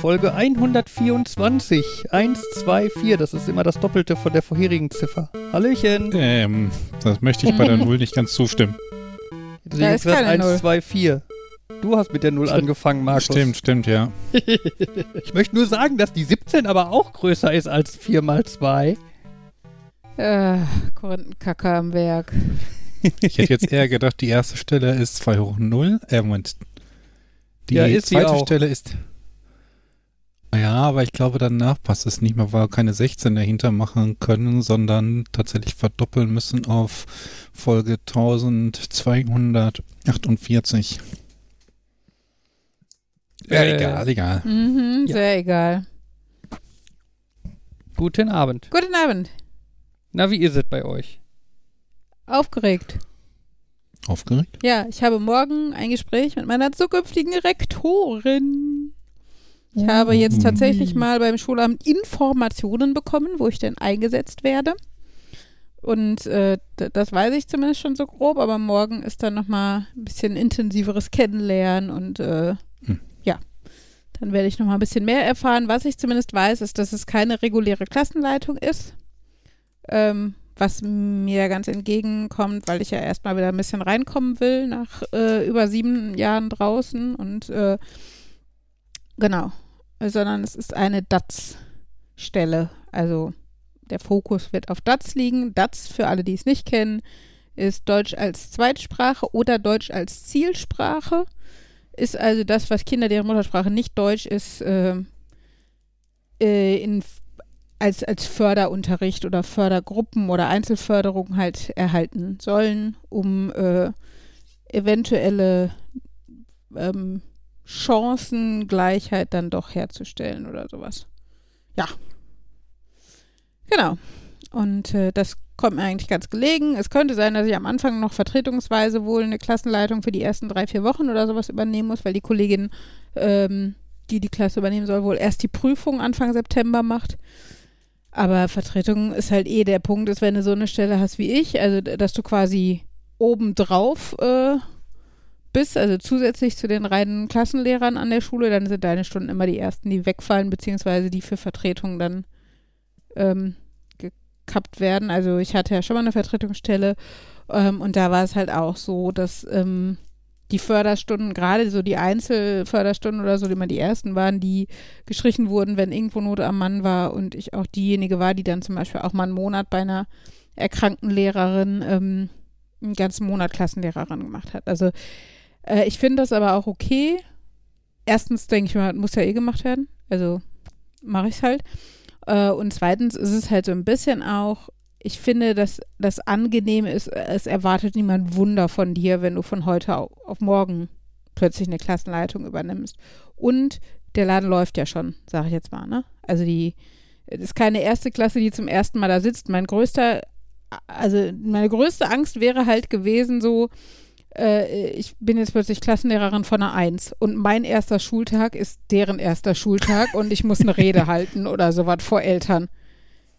Folge 124. 1, 2, 4, das ist immer das Doppelte von der vorherigen Ziffer. Hallöchen. Ähm, das möchte ich bei der Null nicht ganz zustimmen. Da ist gerade 1, 2, 4. Du hast mit der Null angefangen, Markus. Stimmt, stimmt, ja. ich möchte nur sagen, dass die 17 aber auch größer ist als 4 mal 2. Äh, Korinthenkacker am Werk. Ich hätte jetzt eher gedacht, die erste Stelle ist 2 hoch 0. Äh, Moment. Die Ja, ist sie zweite auch. Stelle ist. Ja, aber ich glaube, danach passt es nicht mehr, weil wir keine 16 dahinter machen können, sondern tatsächlich verdoppeln müssen auf Folge 1248. Ja, Äh, egal, egal. Mhm, Ja. sehr egal. Guten Abend. Guten Abend. Na, wie ist es bei euch? Aufgeregt. Aufgeregt? Ja, ich habe morgen ein Gespräch mit meiner zukünftigen Rektorin. Ich habe jetzt tatsächlich mal beim Schulamt Informationen bekommen, wo ich denn eingesetzt werde. Und äh, das weiß ich zumindest schon so grob, aber morgen ist dann nochmal ein bisschen intensiveres Kennenlernen und äh, Hm. ja, dann werde ich nochmal ein bisschen mehr erfahren. Was ich zumindest weiß, ist, dass es keine reguläre Klassenleitung ist. Ähm, was mir ganz entgegenkommt, weil ich ja erstmal wieder ein bisschen reinkommen will nach äh, über sieben Jahren draußen und äh, genau, sondern es ist eine DATS-Stelle. Also der Fokus wird auf DATS liegen. DATS, für alle, die es nicht kennen, ist Deutsch als Zweitsprache oder Deutsch als Zielsprache. Ist also das, was Kinder, deren Muttersprache nicht Deutsch ist, äh, äh, in als, als Förderunterricht oder Fördergruppen oder Einzelförderung halt erhalten sollen, um äh, eventuelle ähm, Chancengleichheit dann doch herzustellen oder sowas. Ja. Genau. Und äh, das kommt mir eigentlich ganz gelegen. Es könnte sein, dass ich am Anfang noch vertretungsweise wohl eine Klassenleitung für die ersten drei, vier Wochen oder sowas übernehmen muss, weil die Kollegin, ähm, die die Klasse übernehmen soll, wohl erst die Prüfung Anfang September macht. Aber Vertretung ist halt eh der Punkt, ist, wenn du so eine Stelle hast wie ich, also dass du quasi obendrauf äh, bist, also zusätzlich zu den reinen Klassenlehrern an der Schule, dann sind deine Stunden immer die ersten, die wegfallen, beziehungsweise die für Vertretung dann ähm, gekappt werden. Also ich hatte ja schon mal eine Vertretungsstelle ähm, und da war es halt auch so, dass ähm, die Förderstunden, gerade so die Einzelförderstunden oder so, die immer die ersten waren, die gestrichen wurden, wenn irgendwo Not am Mann war und ich auch diejenige war, die dann zum Beispiel auch mal einen Monat bei einer erkrankten Lehrerin ähm, einen ganzen Monat Klassenlehrerin gemacht hat. Also äh, ich finde das aber auch okay. Erstens denke ich mal, muss ja eh gemacht werden. Also mache ich es halt. Äh, und zweitens ist es halt so ein bisschen auch, ich finde, dass das Angenehme ist, es erwartet niemand Wunder von dir, wenn du von heute au- auf morgen plötzlich eine Klassenleitung übernimmst. Und der Laden läuft ja schon, sage ich jetzt mal, ne? Also die, es ist keine erste Klasse, die zum ersten Mal da sitzt. Mein größter, also meine größte Angst wäre halt gewesen, so, äh, ich bin jetzt plötzlich Klassenlehrerin von einer Eins und mein erster Schultag ist deren erster Schultag und ich muss eine Rede halten oder sowas vor Eltern.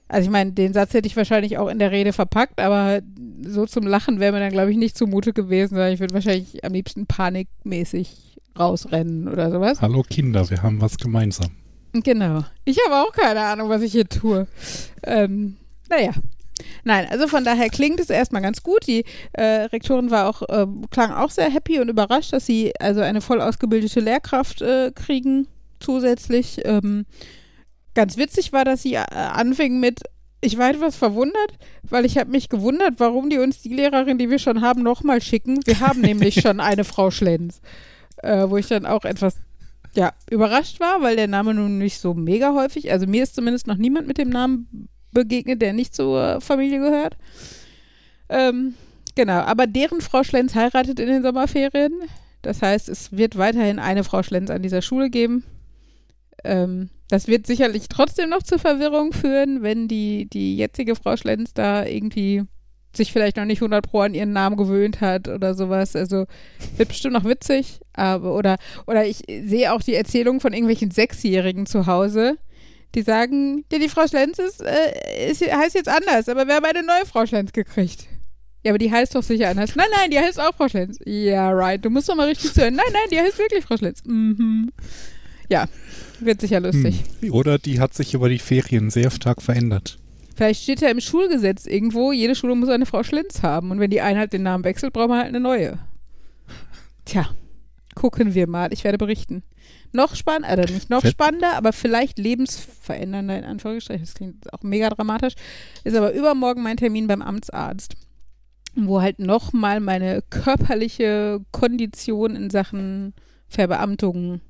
Also ich meine, den Satz hätte ich wahrscheinlich auch in der Rede verpackt, aber so zum Lachen wäre mir dann, glaube ich, nicht zumute gewesen, sondern ich würde wahrscheinlich am liebsten panikmäßig rausrennen oder sowas. Hallo Kinder, wir haben was gemeinsam. Genau. Ich habe auch keine Ahnung, was ich hier tue. Ähm, naja. Nein, also von daher klingt es erstmal ganz gut. Die äh, Rektorin war auch, äh, klang auch sehr happy und überrascht, dass sie also eine voll ausgebildete Lehrkraft äh, kriegen zusätzlich. Ähm, ganz witzig war, dass sie äh, anfing mit, ich war etwas verwundert, weil ich habe mich gewundert, warum die uns die Lehrerin, die wir schon haben, nochmal schicken. Wir haben nämlich schon eine Frau Schlenz. Äh, wo ich dann auch etwas ja, überrascht war, weil der Name nun nicht so mega häufig, also mir ist zumindest noch niemand mit dem Namen begegnet, der nicht zur Familie gehört. Ähm, genau, aber deren Frau Schlenz heiratet in den Sommerferien. Das heißt, es wird weiterhin eine Frau Schlenz an dieser Schule geben. Ähm, das wird sicherlich trotzdem noch zur Verwirrung führen, wenn die, die jetzige Frau Schlenz da irgendwie sich vielleicht noch nicht 100 Pro an ihren Namen gewöhnt hat oder sowas. Also wird bestimmt noch witzig, aber oder oder ich sehe auch die Erzählung von irgendwelchen Sechsjährigen zu Hause, die sagen, ja, die Frau Schlenz ist, äh, ist, heißt jetzt anders, aber wir haben eine neue Frau Schlenz gekriegt. Ja, aber die heißt doch sicher anders. Nein, nein, die heißt auch Frau Schlenz. Ja, right. Du musst doch mal richtig zuhören. Nein, nein, die heißt wirklich Frau Schlenz. Mhm. Wird sicher lustig. Hm. Oder die hat sich über die Ferien sehr stark verändert. Vielleicht steht ja im Schulgesetz irgendwo, jede Schule muss eine Frau Schlinz haben. Und wenn die eine halt den Namen wechselt, braucht man halt eine neue. Tja, gucken wir mal. Ich werde berichten. Noch spannender, also nicht noch spannender, aber vielleicht lebensverändernder in Anführungsstrichen. Das klingt auch mega dramatisch. Ist aber übermorgen mein Termin beim Amtsarzt, wo halt nochmal meine körperliche Kondition in Sachen Verbeamtung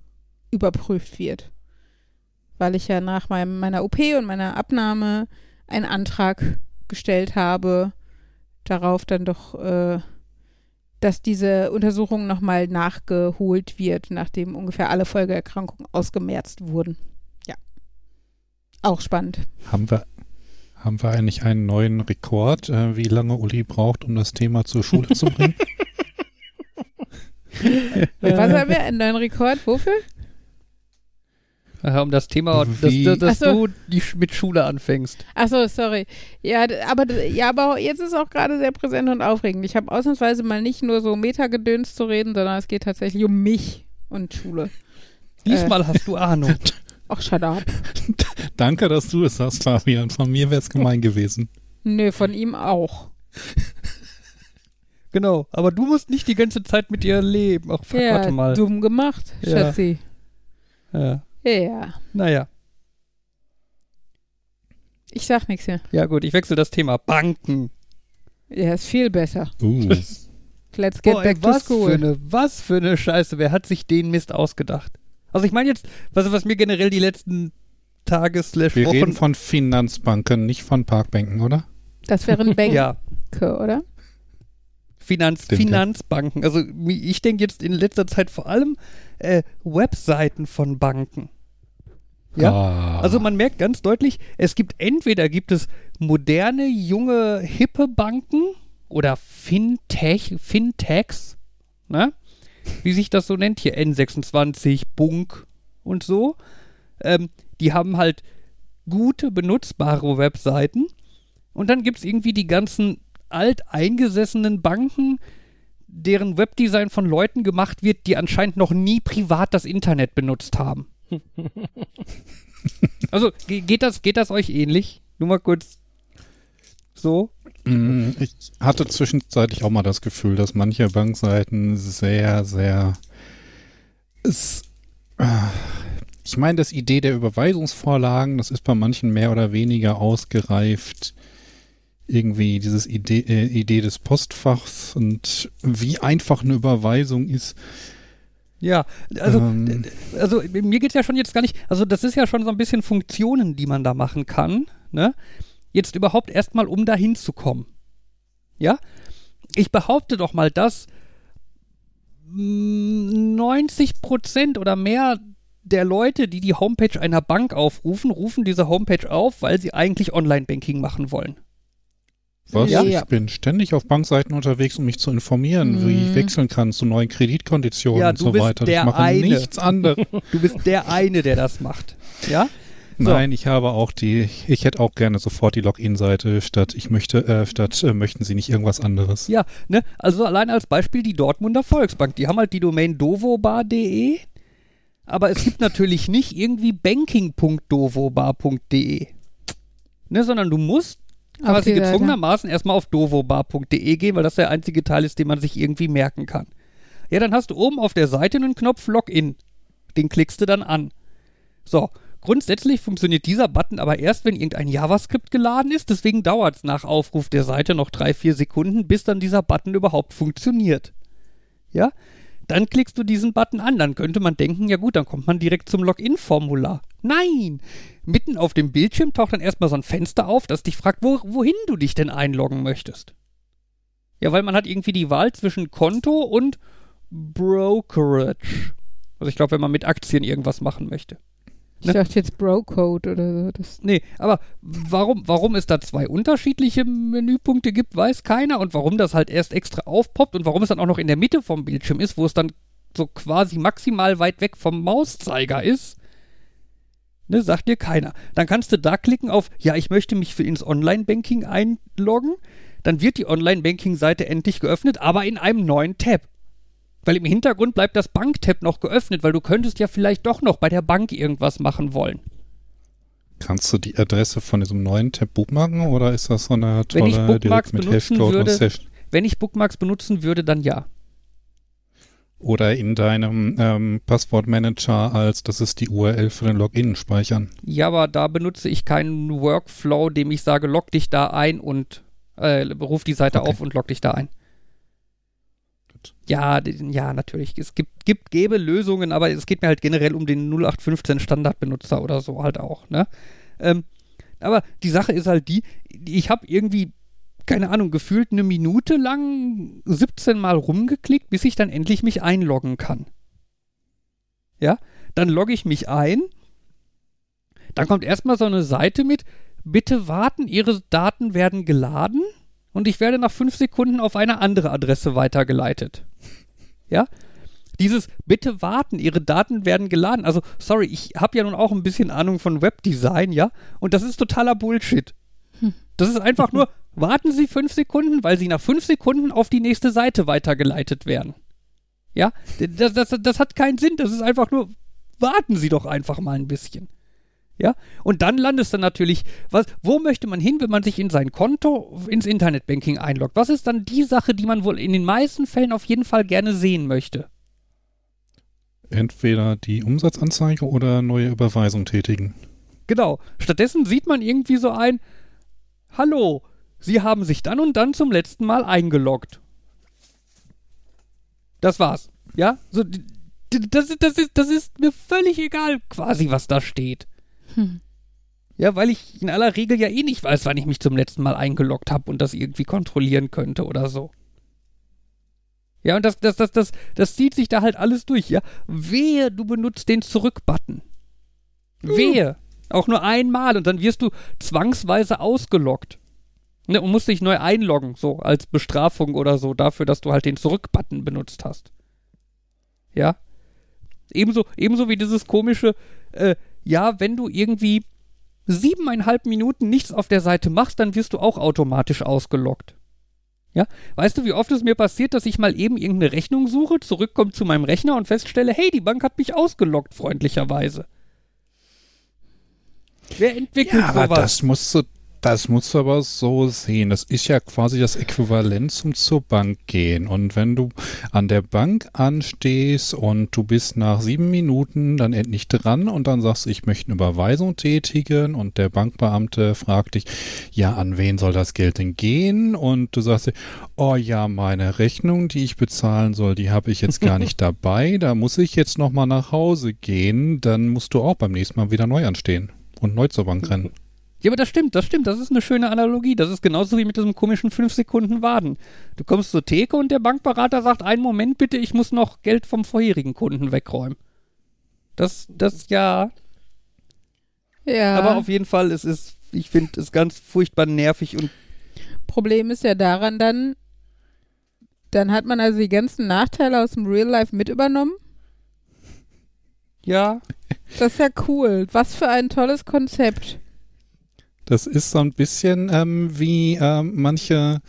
überprüft wird. Weil ich ja nach meinem, meiner OP und meiner Abnahme einen Antrag gestellt habe, darauf dann doch, äh, dass diese Untersuchung nochmal nachgeholt wird, nachdem ungefähr alle Folgeerkrankungen ausgemerzt wurden. Ja. Auch spannend. Haben wir, haben wir eigentlich einen neuen Rekord, äh, wie lange Uli braucht, um das Thema zur Schule zu bringen? Was haben wir? Einen neuen Rekord? Wofür? Äh, um das Thema, dass, dass, dass so. du die, mit Schule anfängst. Achso, sorry. Ja, aber, ja, aber jetzt ist auch gerade sehr präsent und aufregend. Ich habe ausnahmsweise mal nicht nur so Metagedöns zu reden, sondern es geht tatsächlich um mich und Schule. Diesmal hast du Ahnung. Ach, shut up. Danke, dass du es sagst, Fabian. Von mir wäre es gemein gewesen. Nö, von ihm auch. Genau. Aber du musst nicht die ganze Zeit mit ihr leben. Ach, fuck, ja, warte mal. dumm gemacht. Schatzi. Ja. Ja. Naja. Ich sag nichts mehr. Ja, gut, ich wechsle das Thema. Banken. Ja, ist viel besser. Uh. Let's get Boah, ey, back to was für school. eine, was für eine Scheiße. Wer hat sich den Mist ausgedacht? Also ich meine jetzt, was, was mir generell die letzten Tage slash Wir reden Wochen... von Finanzbanken, nicht von Parkbänken, oder? Das wären Bänke, Ja, oder? Finanz, Stimmt, ja. Finanzbanken. Also ich denke jetzt in letzter Zeit vor allem äh, Webseiten von Banken. Ja? Ah. Also man merkt ganz deutlich, es gibt entweder gibt es moderne, junge, hippe Banken oder Fintech, Fintechs, ne? wie sich das so nennt, hier N26, Bunk und so. Ähm, die haben halt gute, benutzbare Webseiten. Und dann gibt es irgendwie die ganzen alteingesessenen Banken, deren Webdesign von Leuten gemacht wird, die anscheinend noch nie privat das Internet benutzt haben. Also ge- geht das, geht das euch ähnlich? Nur mal kurz so. Mm, Ich hatte zwischenzeitlich auch mal das Gefühl, dass manche Bankseiten sehr, sehr. Es, äh, ich meine, das Idee der Überweisungsvorlagen, das ist bei manchen mehr oder weniger ausgereift. Irgendwie dieses Idee, äh, Idee des Postfachs und wie einfach eine Überweisung ist. Ja, also, Ähm. also mir geht es ja schon jetzt gar nicht, also das ist ja schon so ein bisschen Funktionen, die man da machen kann, ne? Jetzt überhaupt erstmal, um da hinzukommen. Ja? Ich behaupte doch mal, dass mm, 90% oder mehr der Leute, die die Homepage einer Bank aufrufen, rufen diese Homepage auf, weil sie eigentlich Online-Banking machen wollen. Was? Ja. Ich bin ständig auf Bankseiten unterwegs, um mich zu informieren, wie ich Mhm. wechseln kann zu neuen Kreditkonditionen Ja, und so weiter. der ich mache eine. nichts anderes. Du bist der eine, der das macht. Ja? So. Nein, ich habe auch die, ich hätte auch gerne sofort die Login-Seite statt ich möchte, äh, statt äh, möchten Sie nicht irgendwas anderes. Ja, ne? Also allein als Beispiel die Dortmunder Volksbank. Die haben halt die Domain dovobar.de, aber es gibt natürlich nicht irgendwie banking.dovobar.de. Ne, sondern du musst quasi Seite. gezwungenermaßen erstmal auf dovobar.de gehen, weil das der einzige Teil ist, den man sich irgendwie merken kann. Ja, dann hast du oben auf der Seite einen Knopf Login. Den klickst du dann an. So, grundsätzlich funktioniert dieser Button aber erst, wenn irgendein JavaScript geladen ist. Deswegen dauert es nach Aufruf der Seite noch drei, vier Sekunden, bis dann dieser Button überhaupt funktioniert. Ja? Dann klickst du diesen Button an. Dann könnte man denken, ja gut, dann kommt man direkt zum Login-Formular. Nein! Mitten auf dem Bildschirm taucht dann erstmal so ein Fenster auf, das dich fragt, wo, wohin du dich denn einloggen möchtest. Ja, weil man hat irgendwie die Wahl zwischen Konto und Brokerage. Also ich glaube, wenn man mit Aktien irgendwas machen möchte. Ich Ne? dachte jetzt Bro-Code oder so. Das, Nee, aber warum, warum es da zwei unterschiedliche Menüpunkte gibt, weiß keiner. Und warum das halt erst extra aufpoppt und warum es dann auch noch in der Mitte vom Bildschirm ist, wo es dann so quasi maximal weit weg vom Mauszeiger ist, ne, sagt dir keiner. Dann kannst du da klicken auf, ja, ich möchte mich für ins Online-Banking einloggen. Dann wird die Online-Banking-Seite endlich geöffnet, aber in einem neuen Tab. Weil im Hintergrund bleibt das Banktab noch geöffnet, weil du könntest ja vielleicht doch noch bei der Bank irgendwas machen wollen. Kannst du die Adresse von diesem neuen Tab bookmarken oder ist das so eine Wenn ich tolle Bookmarks direkt mit benutzen Hashcode und würde- Session? Wenn ich Bookmarks benutzen würde, dann ja. Oder in deinem ähm, Passwortmanager als das ist die URL für den Login speichern. Ja, aber da benutze ich keinen Workflow, dem ich sage, log dich da ein und äh, ruf die Seite Okay. auf und log dich da ein. Ja, ja, natürlich. Es gibt, gibt, gäbe Lösungen, aber es geht mir halt generell um den 0815 Standardbenutzer oder so halt auch, ne? Ähm, aber die Sache ist halt die, ich habe irgendwie, keine Ahnung, gefühlt eine Minute lang 17 Mal rumgeklickt, bis ich dann endlich mich einloggen kann. Ja, dann logge ich mich ein. Dann kommt erstmal so eine Seite mit, bitte warten, Ihre Daten werden geladen und ich werde nach fünf Sekunden auf eine andere Adresse weitergeleitet. Ja? Dieses bitte warten, Ihre Daten werden geladen. Also, sorry, ich habe ja nun auch ein bisschen Ahnung von Webdesign, ja? Und das ist totaler Bullshit. Das ist einfach nur, warten Sie fünf Sekunden, weil Sie nach fünf Sekunden auf die nächste Seite weitergeleitet werden. Ja? Das, das, das hat keinen Sinn. Das ist einfach nur, warten Sie doch einfach mal ein bisschen. Ja, und dann landest du natürlich, was, wo möchte man hin, wenn man sich in sein Konto ins Internetbanking einloggt? Was ist dann die Sache, die man wohl in den meisten Fällen auf jeden Fall gerne sehen möchte? Entweder die Umsatzanzeige oder neue Überweisung tätigen. Genau. Stattdessen sieht man irgendwie so ein, hallo, Sie haben sich dann und dann zum letzten Mal eingeloggt. Das war's. Ja, so, das, das, ist, das ist mir völlig egal, quasi, was da steht. Hm. Ja, weil ich in aller Regel ja eh nicht weiß, wann ich mich zum letzten Mal eingeloggt habe und das irgendwie kontrollieren könnte oder so. Ja, und das, das, das, das, das zieht sich da halt alles durch, ja. Wehe, du benutzt den Zurück-Button. Wehe. Auch nur einmal und dann wirst du zwangsweise ausgeloggt. Ne, und musst dich neu einloggen, so als Bestrafung oder so, dafür, dass du halt den Zurück-Button benutzt hast. Ja. Ebenso, ebenso wie dieses komische, äh, ja, wenn du irgendwie siebeneinhalb Minuten nichts auf der Seite machst, dann wirst du auch automatisch ausgeloggt. Ja, weißt du, wie oft es mir passiert, dass ich mal eben irgendeine Rechnung suche, zurückkomme zu meinem Rechner und feststelle, hey, die Bank hat mich ausgeloggt, freundlicherweise. Wer entwickelt Ja, aber sowas? das musst du, das musst du aber so sehen. Das ist ja quasi das Äquivalent zum zur Bank gehen. Und wenn du an der Bank anstehst und du bist nach sieben Minuten dann endlich dran und dann sagst, ich möchte eine Überweisung tätigen und der Bankbeamte fragt dich, ja, an wen soll das Geld denn gehen? Und du sagst, dir, oh ja, meine Rechnung, die ich bezahlen soll, die habe ich jetzt gar nicht dabei. Da muss ich jetzt nochmal nach Hause gehen. Dann musst du auch beim nächsten Mal wieder neu anstehen und neu zur Bank rennen. Ja, aber das stimmt, das stimmt. Das ist eine schöne Analogie. Das ist genauso wie mit diesem komischen 5 Sekunden Warten. Du kommst zur Theke und der Bankberater sagt, einen Moment bitte, ich muss noch Geld vom vorherigen Kunden wegräumen. Das, das ja. Ja. Aber auf jeden Fall, es ist, ich finde es ganz furchtbar nervig und Problem ist ja daran dann, dann hat man also die ganzen Nachteile aus dem Real Life mit übernommen. ja, Das ist ja cool. Was für ein tolles Konzept. Das ist so ein bisschen ähm, wie ähm, manche,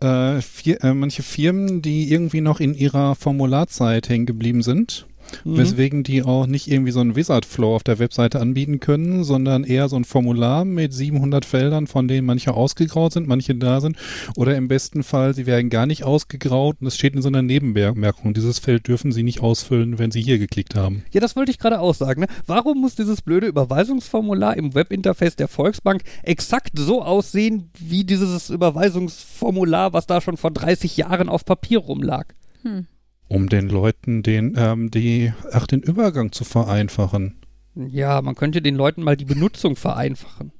äh, Fir äh, manche Firmen, die irgendwie noch in ihrer Formularzeit hängen geblieben sind. Mhm. Weswegen die auch nicht irgendwie so einen Wizard-Flow auf der Webseite anbieten können, sondern eher so ein Formular mit 700 Feldern, von denen manche ausgegraut sind, manche da sind. Oder im besten Fall, sie werden gar nicht ausgegraut und es steht in so einer Nebenbemerkung. Dieses Feld dürfen sie nicht ausfüllen, wenn sie hier geklickt haben. Ja, das wollte ich gerade auch sagen. Ne? Warum muss dieses blöde Überweisungsformular im Webinterface der Volksbank exakt so aussehen wie dieses Überweisungsformular, was da schon vor 30 Jahren auf Papier rumlag? Hm. Um den Leuten den, ähm, die, ach, den Übergang zu vereinfachen. Ja, man könnte den Leuten mal die Benutzung vereinfachen.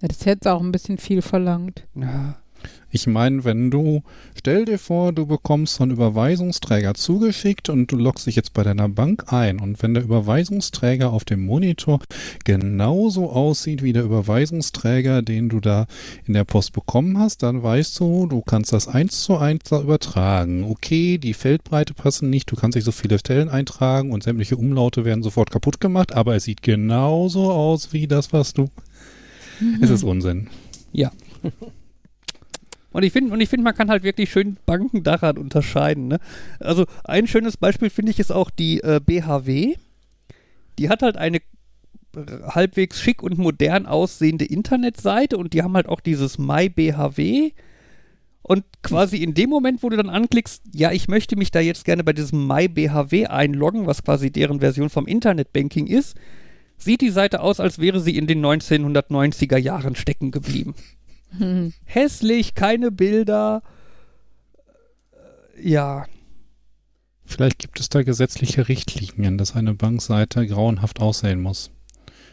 Das hätte auch ein bisschen viel verlangt. Ja. Ich meine, wenn du, stell dir vor, du bekommst so einen Überweisungsträger zugeschickt und du loggst dich jetzt bei deiner Bank ein und wenn der Überweisungsträger auf dem Monitor genauso aussieht wie der Überweisungsträger, den du da in der Post bekommen hast, dann weißt du, du kannst das eins zu eins da übertragen. Okay, die Feldbreite passen nicht, du kannst nicht so viele Stellen eintragen und sämtliche Umlaute werden sofort kaputt gemacht, aber es sieht genauso aus wie das, was du. Es ist Unsinn. Ja. Und ich finde, und ich finde, man kann halt wirklich schön Banken daran unterscheiden. Ne? Also ein schönes Beispiel finde ich ist auch die äh, BHW. Die hat halt eine halbwegs schick und modern aussehende Internetseite und die haben halt auch dieses MyBHW. Und quasi in dem Moment, wo du dann anklickst, ja, ich möchte mich da jetzt gerne bei diesem MyBHW einloggen, was quasi deren Version vom Internetbanking ist, sieht die Seite aus, als wäre sie in den 1990er Jahren stecken geblieben. Hm. Hässlich, keine Bilder. Äh, Ja, Vielleicht gibt es da gesetzliche Richtlinien, dass eine Bankseite grauenhaft aussehen muss.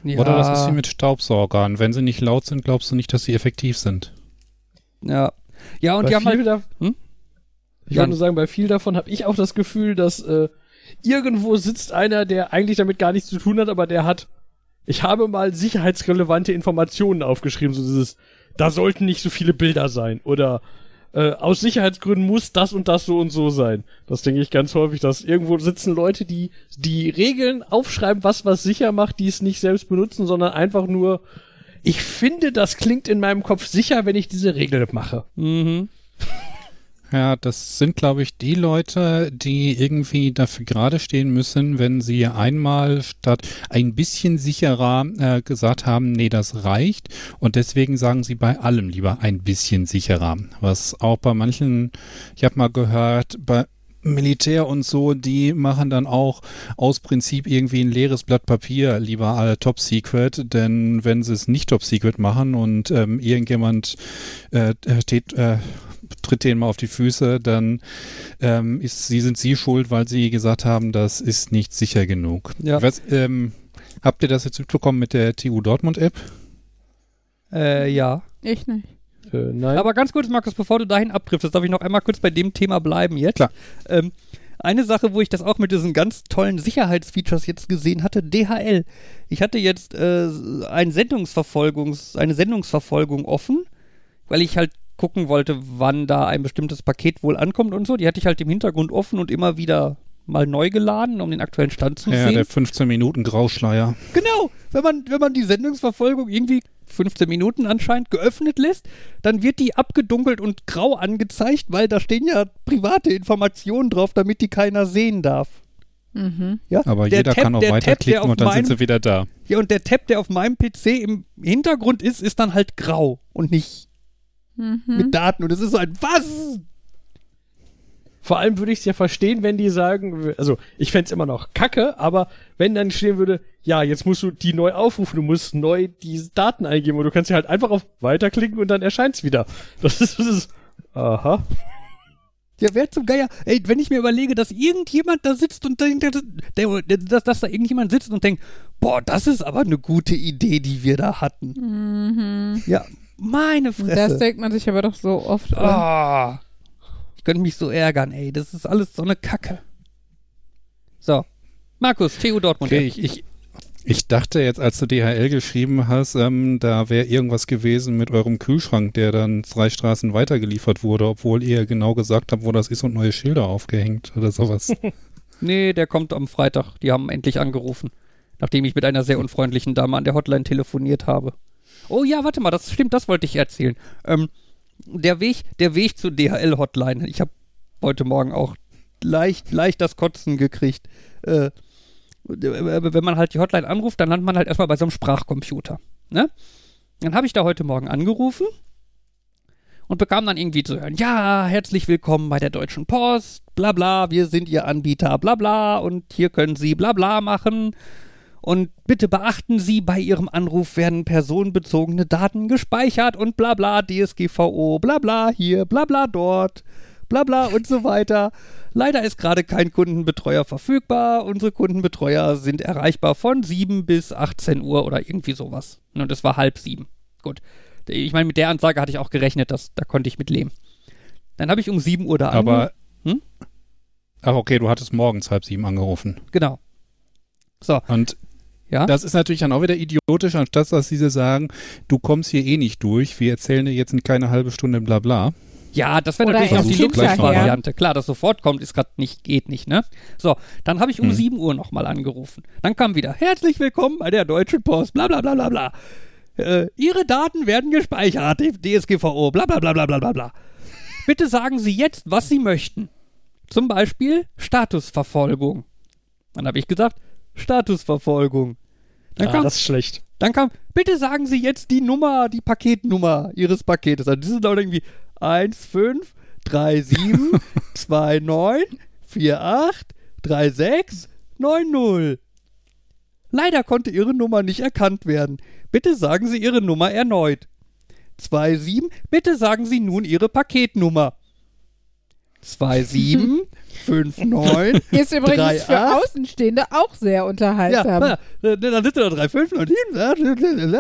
ja. Oder das ist wie mit Staubsaugern. Wenn sie nicht laut sind, glaubst du nicht, dass sie effektiv sind. Ja. Ja, und bei die haben viel halt. da, Hm? Ich wollte nur sagen, bei viel davon habe ich auch das Gefühl, dass äh, irgendwo sitzt einer, der eigentlich damit gar nichts zu tun hat, aber der hat, ich habe mal sicherheitsrelevante Informationen aufgeschrieben, so dieses, da sollten nicht so viele Bilder sein oder äh, aus Sicherheitsgründen muss das und das so und so sein. Das denke ich ganz häufig, dass irgendwo sitzen Leute, die die Regeln aufschreiben, was was sicher macht, die es nicht selbst benutzen, sondern einfach nur, ich finde, das klingt in meinem Kopf sicher, wenn ich diese Regel mache. Mhm. Ja, das sind, glaube ich, die Leute, die irgendwie dafür gerade stehen müssen, wenn sie einmal statt ein bisschen sicherer äh, gesagt haben, nee, das reicht. Und deswegen sagen sie bei allem lieber ein bisschen sicherer. Was auch bei manchen, ich habe mal gehört, bei Militär und so, die machen dann auch aus Prinzip irgendwie ein leeres Blatt Papier lieber alle Top Secret, denn wenn sie es nicht Top Secret machen und ähm, irgendjemand äh, steht, äh, tritt denen mal auf die Füße, dann ähm, ist, sie sind sie schuld, weil sie gesagt haben, das ist nicht sicher genug. Ja. Was, ähm, habt ihr das jetzt mitbekommen mit der TU Dortmund App? Äh, ja. Ich nicht. Äh, nein. Aber ganz kurz, Markus, bevor du dahin abdriftest, darf ich noch einmal kurz bei dem Thema bleiben jetzt. Klar. Ähm, eine Sache, wo ich das auch mit diesen ganz tollen Sicherheitsfeatures jetzt gesehen hatte, DHL. Ich hatte jetzt äh, ein Sendungsverfolgungs, eine Sendungsverfolgung offen, weil ich halt gucken wollte, wann da ein bestimmtes Paket wohl ankommt und so. Die hatte ich halt im Hintergrund offen und immer wieder mal neu geladen, um den aktuellen Stand zu Ja, sehen. der 15 Minuten Grauschleier. Genau, wenn man, wenn man die Sendungsverfolgung irgendwie 15 Minuten anscheinend geöffnet lässt, dann wird die abgedunkelt und grau angezeigt, weil da stehen ja private Informationen drauf, damit die keiner sehen darf. Mhm. Ja? Aber Der jeder Tab- kann auch weiterklicken und dann meinem- sind sie wieder da. Ja, und der Tab, der auf meinem PC im Hintergrund ist, ist dann halt grau und nicht Mhm. mit Daten. Und es ist so ein Was? Vor allem würde ich es ja verstehen, wenn die sagen, also ich fänd's immer noch kacke, aber wenn dann stehen würde, ja, jetzt musst du die neu aufrufen, du musst neu diese Daten eingeben und du kannst ja halt einfach auf Weiterklicken und dann erscheint's wieder. Das ist, das ist aha. Ja, wer zum Geier, ey, wenn ich mir überlege, dass irgendjemand da sitzt und denkt, dass, dass da irgendjemand sitzt und denkt, boah, das ist aber eine gute Idee, die wir da hatten. Mhm. Ja, meine Fresse. Das denkt man sich aber doch so oft. Ah, ich könnte mich so ärgern, ey. Das ist alles so eine Kacke. So. Markus, TU Dortmund. Okay, ich, ich, ich dachte jetzt, als du DHL geschrieben hast, ähm, da wäre irgendwas gewesen mit eurem Kühlschrank, der dann drei Straßen weitergeliefert wurde, obwohl ihr genau gesagt habt, wo das ist und neue Schilder aufgehängt oder sowas. Nee, der kommt am Freitag. Die haben endlich angerufen. Nachdem ich mit einer sehr unfreundlichen Dame an der Hotline telefoniert habe. Oh ja, warte mal, das stimmt, das wollte ich erzählen. Ähm, der Weg, der Weg zur DHL-Hotline. Ich habe heute Morgen auch leicht, leicht das Kotzen gekriegt. Äh, wenn man halt die Hotline anruft, dann landet man halt erstmal bei so einem Sprachcomputer. Ne? Dann habe ich da heute Morgen angerufen und bekam dann irgendwie zu hören, ja, herzlich willkommen bei der Deutschen Post, bla bla, wir sind Ihr Anbieter, bla bla, und hier können Sie bla bla machen. Und bitte beachten Sie, bei Ihrem Anruf werden personenbezogene Daten gespeichert und bla bla, DSGVO, bla bla hier, bla bla dort, bla bla und so weiter. Leider ist gerade kein Kundenbetreuer verfügbar. Unsere Kundenbetreuer sind erreichbar von 7 bis 18 Uhr oder irgendwie sowas. Und es war halb sieben. Gut. Ich meine, mit der Ansage hatte ich auch gerechnet, dass, da konnte ich mit leben. Dann habe ich um 7 Uhr da Aber. Hm? Ach, okay, du hattest morgens halb sieben angerufen. Genau. So, Und ja. das ist natürlich dann auch wieder idiotisch, anstatt dass diese sagen, du kommst hier eh nicht durch, wir erzählen dir jetzt in keine halbe Stunde bla bla. Ja, das wäre natürlich auch die. Luxusvariante. Klar, das sofort kommt, ist gerade nicht, geht nicht, ne? So, dann habe ich um Hm. 7 Uhr nochmal angerufen. Dann kam wieder, herzlich willkommen bei der Deutschen Post, bla bla bla bla bla. Äh, Ihre Daten werden gespeichert, DSGVO, bla bla bla bla bla bla. Bitte sagen Sie jetzt, was Sie möchten. Zum Beispiel Statusverfolgung. Dann habe ich gesagt, Statusverfolgung. Dann, ah, kam, das ist schlecht. dann kam, bitte sagen Sie jetzt die Nummer, die Paketnummer Ihres Paketes. Also das ist dann irgendwie 153728483690. Leider konnte Ihre Nummer nicht erkannt werden. Bitte sagen Sie Ihre Nummer erneut. 27, bitte sagen Sie nun Ihre Paketnummer. 2759 Ist übrigens Drei, für acht. Außenstehende auch sehr ja, unterhaltsam. na, dann sind da drei fünf und sieben.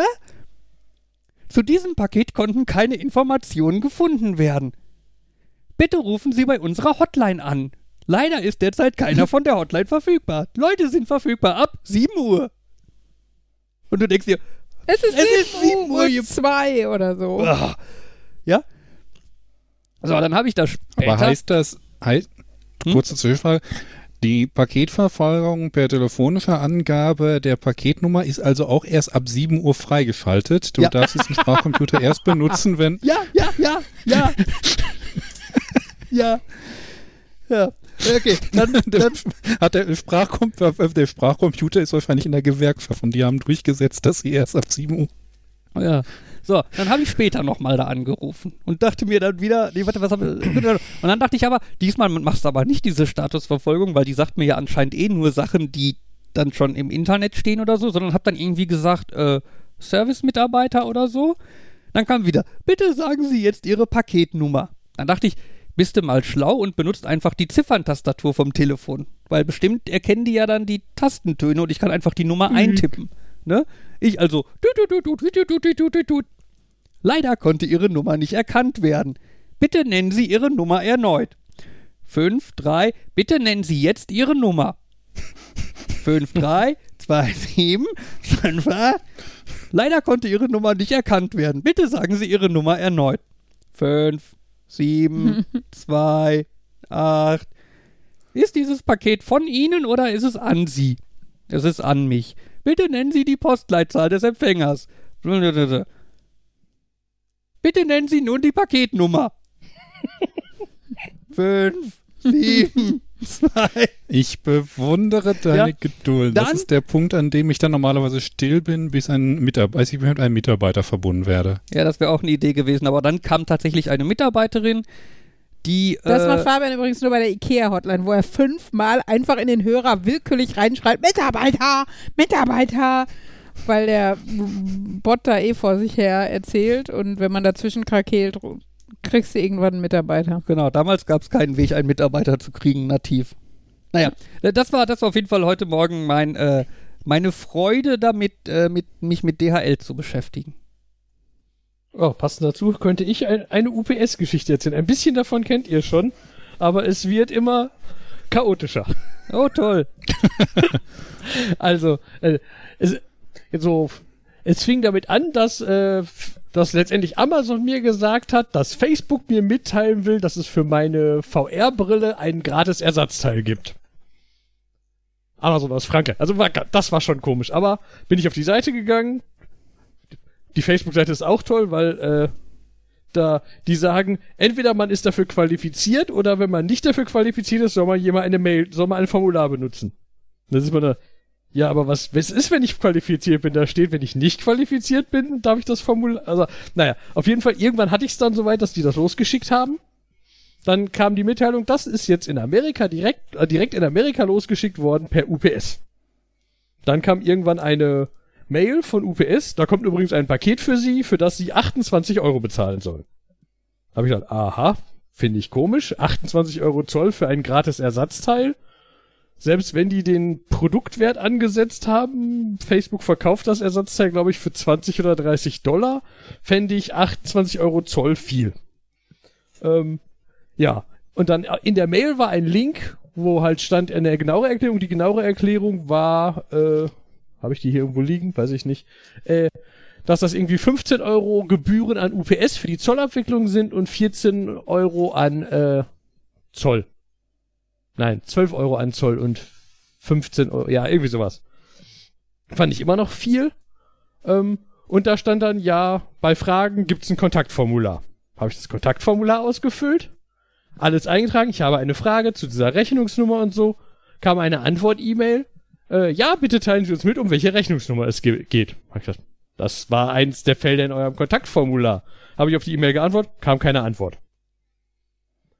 Zu diesem Paket konnten keine Informationen gefunden werden. Bitte rufen Sie bei unserer Hotline an. Leider ist derzeit keiner von der Hotline verfügbar. Leute sind verfügbar ab 7 Uhr. Und du denkst dir, es ist, es ist 7 7 Uhr, Uhr ihr- 2 oder so. ah. ja? So, dann habe ich das später. Aber heißt das, heißt, Hm? kurze Zwischenfrage, die Paketverfolgung per telefonischer Angabe der Paketnummer ist also auch erst ab 7 Uhr freigeschaltet. Du Ja. darfst diesen Sprachcomputer erst benutzen, wenn Ja, ja, ja, ja. ja. Ja. Okay, dann, der, dann hat der, Sprachcom der Sprachcomputer ist wahrscheinlich in der Gewerkschaft und die haben durchgesetzt, dass sie erst ab 7 Uhr. Ja. So, dann habe ich später nochmal da angerufen und dachte mir dann wieder, nee, warte, was hab ich, und dann dachte ich aber, diesmal machst du aber nicht diese Statusverfolgung, weil die sagt mir ja anscheinend eh nur Sachen, die dann schon im Internet stehen oder so, sondern hab dann irgendwie gesagt, äh, Service-Mitarbeiter oder so. Dann kam wieder, bitte sagen Sie jetzt Ihre Paketnummer. Dann dachte ich, bist du mal schlau und benutzt einfach die Zifferntastatur vom Telefon. Weil bestimmt erkennen die ja dann die Tastentöne und ich kann einfach die Nummer eintippen. Ne? Ich also. Leider konnte ihre Nummer nicht erkannt werden. Bitte nennen Sie Ihre Nummer erneut. 5, 3, bitte nennen Sie jetzt Ihre Nummer. 5, 3, 2, 7, 5, 8. Leider konnte Ihre Nummer nicht erkannt werden. Bitte sagen Sie Ihre Nummer erneut. 5, 7, 2, 8. Ist dieses Paket von Ihnen oder ist es an Sie? Es ist an mich. Bitte nennen Sie die Postleitzahl des Empfängers. Bitte nennen Sie nun die Paketnummer. 5, 7, 2. Ich bewundere deine Ja, Geduld. Das ist der Punkt, an dem ich dann normalerweise still bin, bis ein Mitarbeiter, als ich mit einem Mitarbeiter verbunden werde. Ja, das wäre auch eine Idee gewesen. Aber dann kam tatsächlich eine Mitarbeiterin, die. Das äh, macht Fabian übrigens nur bei der IKEA-Hotline, wo er fünfmal einfach in den Hörer willkürlich reinschreit, Mitarbeiter, Mitarbeiter, weil der Bot da eh vor sich her erzählt und wenn man dazwischen krakeelt, kriegst du irgendwann einen Mitarbeiter. Genau, damals gab es keinen Weg, einen Mitarbeiter zu kriegen, nativ. Naja, das war, das war auf jeden Fall heute Morgen mein, äh, meine Freude damit, äh, mit, mich mit DHL zu beschäftigen. Oh, passend dazu könnte ich ein, eine UPS-Geschichte erzählen. Ein bisschen davon kennt ihr schon, aber es wird immer chaotischer. Oh, toll. Also, äh, es, so, es fing damit an, dass, äh, dass letztendlich Amazon mir gesagt hat, dass Facebook mir mitteilen will, dass es für meine VR-Brille einen gratis Ersatzteil gibt. Amazon aus Frankreich. Also war, das war schon komisch. Aber bin ich auf die Seite gegangen. Die Facebook-Seite ist auch toll, weil äh, da die sagen, entweder man ist dafür qualifiziert oder wenn man nicht dafür qualifiziert ist, soll man jemand eine Mail, soll man ein Formular benutzen. Dann ist man da, ja, aber was, was ist, wenn ich qualifiziert bin? Da steht, wenn ich nicht qualifiziert bin, darf ich das Formular, also, naja, auf jeden Fall, irgendwann hatte ich es dann soweit, dass die das losgeschickt haben. Dann kam die Mitteilung, das ist jetzt in Amerika direkt, äh, direkt in Amerika losgeschickt worden per UPS. Dann kam irgendwann eine Mail von UPS, da kommt übrigens ein Paket für Sie, für das Sie 28 Euro bezahlen sollen. Habe ich gedacht, aha, finde ich komisch, 28 Euro Zoll für ein gratis Ersatzteil. Selbst wenn die den Produktwert angesetzt haben, Facebook verkauft das Ersatzteil, glaube ich, für 20 oder 30 Dollar, fände ich 28 Euro Zoll viel. Ähm, ja, und dann äh, in der Mail war ein Link, wo halt stand eine genauere Erklärung. Die genauere Erklärung war, äh, habe ich die hier irgendwo liegen? Weiß ich nicht. Äh, dass das irgendwie 15 Euro Gebühren an UPS für die Zollabwicklung sind und 14 Euro an äh, Zoll. Nein, 12 Euro an Zoll und 15 Euro, ja, irgendwie sowas. Fand ich immer noch viel. Ähm, Und da stand dann, ja, bei Fragen gibt's ein Kontaktformular. Habe ich das Kontaktformular ausgefüllt, alles eingetragen, ich habe eine Frage zu dieser Rechnungsnummer und so, kam eine Antwort-E-Mail, äh, ja, bitte teilen Sie uns mit, um welche Rechnungsnummer es ge geht. Das war eins der Felder in eurem Kontaktformular. Habe ich auf die E-Mail geantwortet, kam keine Antwort.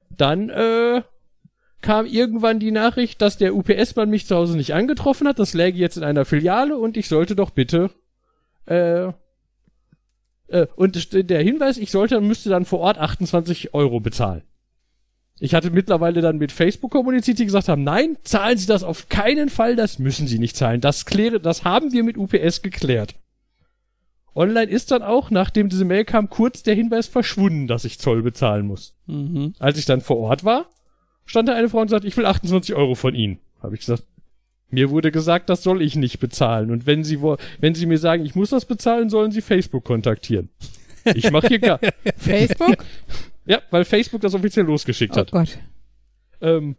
Dann äh, kam irgendwann die Nachricht, dass der UPS-Mann mich zu Hause nicht angetroffen hat. Das läge jetzt in einer Filiale und ich sollte doch bitte äh, äh, und der Hinweis, ich sollte, müsste dann vor Ort 28 Euro bezahlen. Ich hatte mittlerweile dann mit Facebook kommuniziert, die gesagt haben, nein, zahlen Sie das auf keinen Fall, das müssen Sie nicht zahlen. Das kläre, das haben wir mit UPS geklärt. Online ist dann auch, nachdem diese Mail kam, kurz der Hinweis verschwunden, dass ich Zoll bezahlen muss. Mhm. Als ich dann vor Ort war, stand da eine Frau und sagte, ich will 28 Euro von Ihnen. Habe ich gesagt, mir wurde gesagt, das soll ich nicht bezahlen. Und wenn Sie, wenn Sie mir sagen, ich muss das bezahlen, sollen Sie Facebook kontaktieren. Ich mache hier gar. Facebook? Ja, weil Facebook das offiziell losgeschickt Oh hat. Gott. Ähm,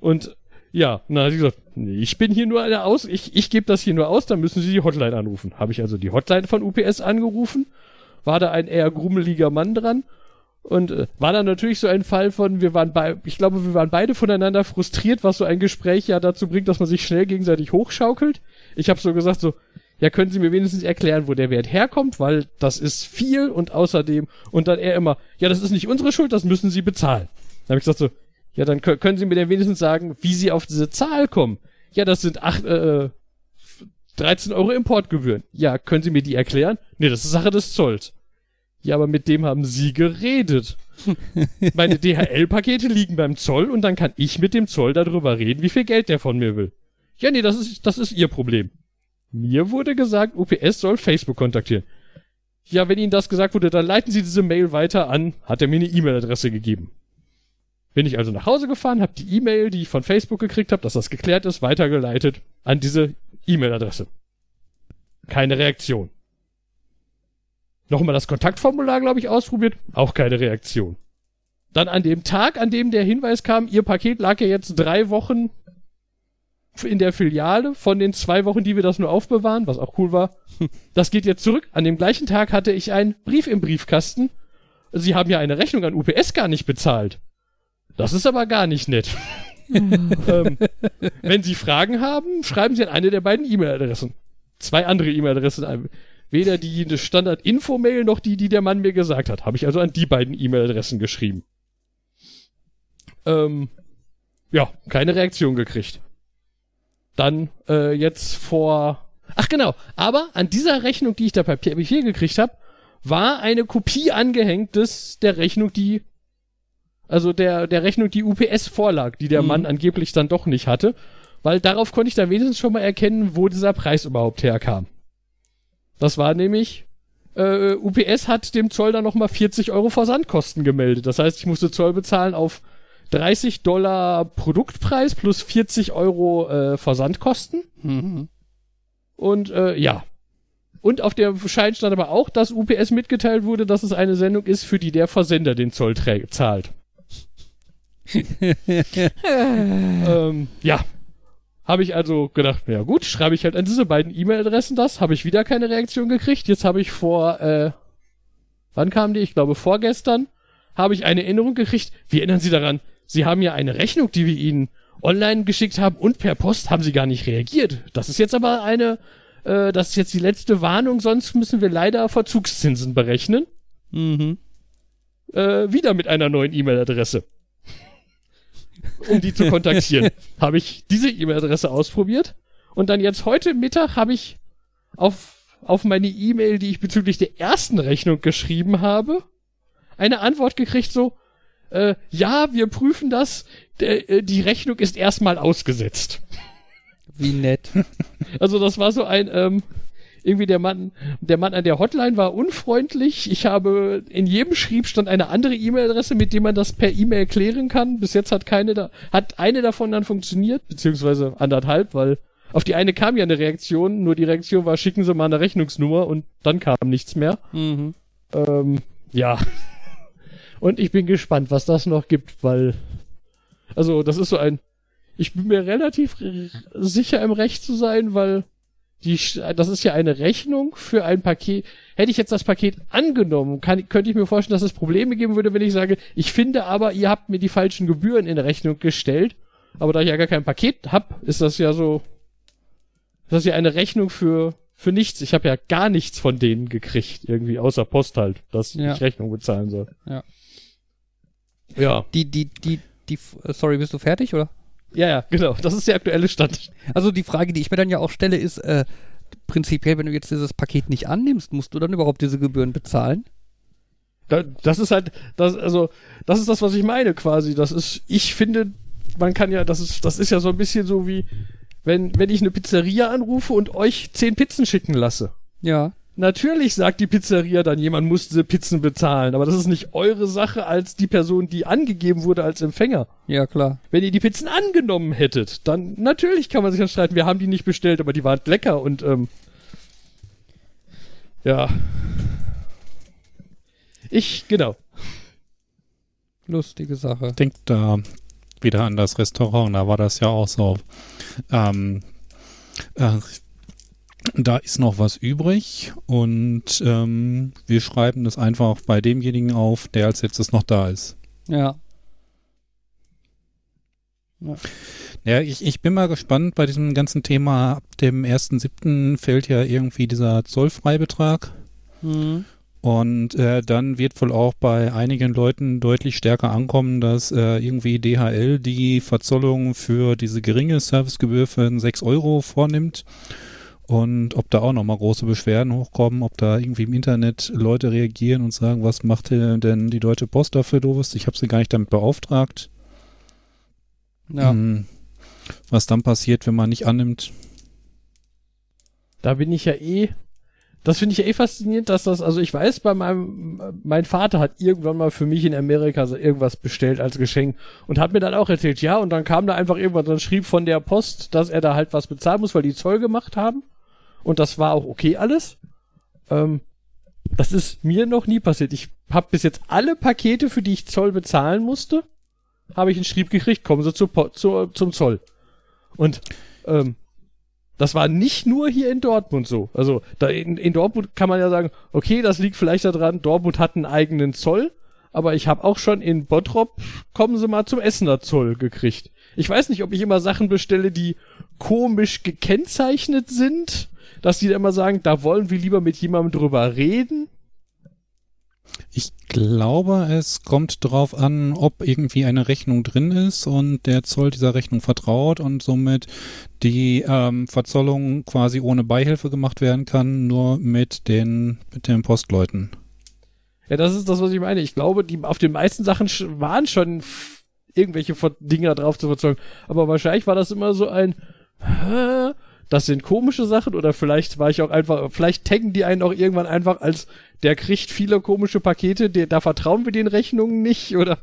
und ja, na, sie gesagt, ich bin hier nur eine Aus, ich, ich gebe das hier nur aus, dann müssen Sie die Hotline anrufen. Habe ich also die Hotline von UPS angerufen, war da ein eher grummeliger Mann dran und äh, war dann natürlich so ein Fall von, wir waren bei, ich glaube, wir waren beide voneinander frustriert, was so ein Gespräch ja dazu bringt, dass man sich schnell gegenseitig hochschaukelt. Ich habe so gesagt so, ja, können Sie mir wenigstens erklären, wo der Wert herkommt, weil das ist viel und außerdem und dann er immer, ja, das ist nicht unsere Schuld, das müssen Sie bezahlen. Dann habe ich gesagt so, ja, dann kö- können Sie mir denn wenigstens sagen, wie Sie auf diese Zahl kommen. Ja, das sind acht, äh, 13 Euro Importgebühren. Ja, können Sie mir die erklären? Nee, das ist Sache des Zolls. Ja, aber mit dem haben Sie geredet. Meine DHL-Pakete liegen beim Zoll und dann kann ich mit dem Zoll darüber reden, wie viel Geld der von mir will. Ja, nee, das ist, das ist Ihr Problem. Mir wurde gesagt, UPS soll Facebook kontaktieren. Ja, wenn Ihnen das gesagt wurde, dann leiten Sie diese Mail weiter an, hat er mir eine E-Mail-Adresse gegeben. Bin ich also nach Hause gefahren, habe die E-Mail, die ich von Facebook gekriegt habe, dass das geklärt ist, weitergeleitet an diese E-Mail-Adresse. Keine Reaktion. Nochmal das Kontaktformular, glaube ich, ausprobiert, auch keine Reaktion. Dann an dem Tag, an dem der Hinweis kam, Ihr Paket lag ja jetzt drei Wochen in der Filiale von den zwei Wochen, die wir das nur aufbewahren, was auch cool war. Das geht jetzt zurück. An dem gleichen Tag hatte ich einen Brief im Briefkasten. Sie haben ja eine Rechnung an UPS gar nicht bezahlt. Das ist aber gar nicht nett. ähm, wenn Sie Fragen haben, schreiben Sie an eine der beiden E-Mail-Adressen. Zwei andere E-Mail-Adressen. Weder die Standard-Info-Mail noch die, die der Mann mir gesagt hat. Habe ich also an die beiden E-Mail-Adressen geschrieben. Ähm, ja, keine Reaktion gekriegt. Dann äh, jetzt vor. Ach genau, aber an dieser Rechnung, die ich da per Papier gekriegt habe, war eine Kopie angehängt des der Rechnung, die also der der Rechnung, die UPS vorlag, die der Mhm. Mann angeblich dann doch nicht hatte, weil darauf konnte ich dann wenigstens schon mal erkennen, wo dieser Preis überhaupt herkam. Das war nämlich äh, UPS hat dem Zoll dann nochmal 40 Euro Versandkosten gemeldet. Das heißt, ich musste Zoll bezahlen auf 30 Dollar Produktpreis plus 40 Euro äh, Versandkosten. Mhm. Und äh, ja. Und auf der Schein stand aber auch, dass UPS mitgeteilt wurde, dass es eine Sendung ist, für die der Versender den Zoll zahlt. ähm, ja. Habe ich also gedacht, ja gut, schreibe ich halt an diese beiden E-Mail-Adressen das, habe ich wieder keine Reaktion gekriegt. Jetzt habe ich vor, äh, wann kam die? Ich glaube vorgestern, habe ich eine Erinnerung gekriegt. Wie erinnern Sie daran? Sie haben ja eine Rechnung, die wir Ihnen online geschickt haben und per Post haben Sie gar nicht reagiert. Das ist jetzt aber eine, äh, das ist jetzt die letzte Warnung, sonst müssen wir leider Verzugszinsen berechnen. Mhm. Äh, wieder mit einer neuen E-Mail-Adresse. um die zu kontaktieren. habe ich diese E-Mail-Adresse ausprobiert und dann jetzt heute Mittag habe ich auf, auf meine E-Mail, die ich bezüglich der ersten Rechnung geschrieben habe, eine Antwort gekriegt so, äh, ja, wir prüfen das, der, äh, die Rechnung ist erstmal ausgesetzt. Wie nett. Also das war so ein, ähm, irgendwie der Mann, der Mann an der Hotline war unfreundlich. Ich habe, in jedem Schrieb stand eine andere E-Mail-Adresse, mit dem man das per E-Mail klären kann. Bis jetzt hat keine da, hat eine davon dann funktioniert, beziehungsweise anderthalb, weil auf die eine kam ja eine Reaktion, nur die Reaktion war, schicken Sie mal eine Rechnungsnummer und dann kam nichts mehr. Mhm. Ähm, ja. Und ich bin gespannt, was das noch gibt, weil, also, das ist so ein, ich bin mir relativ sicher im Recht zu sein, weil die, das ist ja eine Rechnung für ein Paket. Hätte ich jetzt das Paket angenommen, kann, könnte ich mir vorstellen, dass es Probleme geben würde, wenn ich sage, ich finde aber, ihr habt mir die falschen Gebühren in Rechnung gestellt. Aber da ich ja gar kein Paket hab, ist das ja so, ist das ja eine Rechnung für, für nichts. Ich habe ja gar nichts von denen gekriegt, irgendwie, außer Post halt, dass Ja. ich Rechnung bezahlen soll. Ja. Ja. Die, die, die, die, äh, sorry, bist du fertig, oder? Ja, ja, genau. Das ist der aktuelle Stand. Also die Frage, die ich mir dann ja auch stelle, ist, äh, prinzipiell, wenn du jetzt dieses Paket nicht annimmst, musst du dann überhaupt diese Gebühren bezahlen? Da, das ist halt, das, also, das ist das, was ich meine, quasi. Das ist, ich finde, man kann ja, das ist, das ist ja so ein bisschen so wie, wenn, wenn ich eine Pizzeria anrufe und euch zehn Pizzen schicken lasse. Ja. Natürlich sagt die Pizzeria dann, jemand muss diese Pizzen bezahlen, aber das ist nicht eure Sache als die Person, die angegeben wurde als Empfänger. Ja, klar. Wenn ihr die Pizzen angenommen hättet, dann natürlich kann man sich dann streiten, wir haben die nicht bestellt, aber die waren lecker und ähm, ja. Ich, genau. Lustige Sache. Denkt da wieder an das Restaurant, da war das ja auch so. Ähm, äh, da ist noch was übrig und ähm, wir schreiben das einfach bei demjenigen auf, der als letztes noch da ist. Ja. Ja, ich, ich bin mal gespannt bei diesem ganzen Thema. Ab dem 1.7. fällt ja irgendwie dieser Zollfreibetrag. Mhm. Und äh, dann wird wohl auch bei einigen Leuten deutlich stärker ankommen, dass äh, irgendwie DHL die Verzollung für diese geringe Servicegebühr für 6 Euro vornimmt. Und ob da auch nochmal große Beschwerden hochkommen, ob da irgendwie im Internet Leute reagieren und sagen, was macht denn die Deutsche Post dafür doofes? Ich habe sie gar nicht damit beauftragt. Ja. Hm, was dann passiert, wenn man nicht annimmt. Da bin ich ja eh. Das finde ich ja eh faszinierend, dass das, also ich weiß, bei meinem, mein Vater hat irgendwann mal für mich in Amerika so irgendwas bestellt als Geschenk und hat mir dann auch erzählt, ja, und dann kam da einfach irgendwann ein Schrieb von der Post, dass er da halt was bezahlen muss, weil die Zoll gemacht haben. Und das war auch okay alles. Ähm, das ist mir noch nie passiert. Ich habe bis jetzt alle Pakete, für die ich Zoll bezahlen musste, habe ich einen Schrieb gekriegt, kommen Sie zur Po- zur, zum Zoll. Und ähm, das war nicht nur hier in Dortmund so. Also da in, in Dortmund kann man ja sagen, okay, das liegt vielleicht daran, Dortmund hat einen eigenen Zoll, aber ich habe auch schon in Bottrop, kommen Sie mal zum Essener Zoll gekriegt. Ich weiß nicht, ob ich immer Sachen bestelle, die komisch gekennzeichnet sind, dass die dann immer sagen, da wollen wir lieber mit jemandem drüber reden. Ich glaube, es kommt darauf an, ob irgendwie eine Rechnung drin ist und der Zoll dieser Rechnung vertraut und somit die ähm, Verzollung quasi ohne Beihilfe gemacht werden kann, nur mit den, mit den Postleuten. Ja, das ist das, was ich meine. Ich glaube, die auf den meisten Sachen waren schon irgendwelche Dinger drauf zu verzollen. Aber wahrscheinlich war das immer so ein, hä? das sind komische Sachen oder vielleicht war ich auch einfach, vielleicht taggen die einen auch irgendwann einfach als, der kriegt viele komische Pakete, der, da vertrauen wir den Rechnungen nicht oder.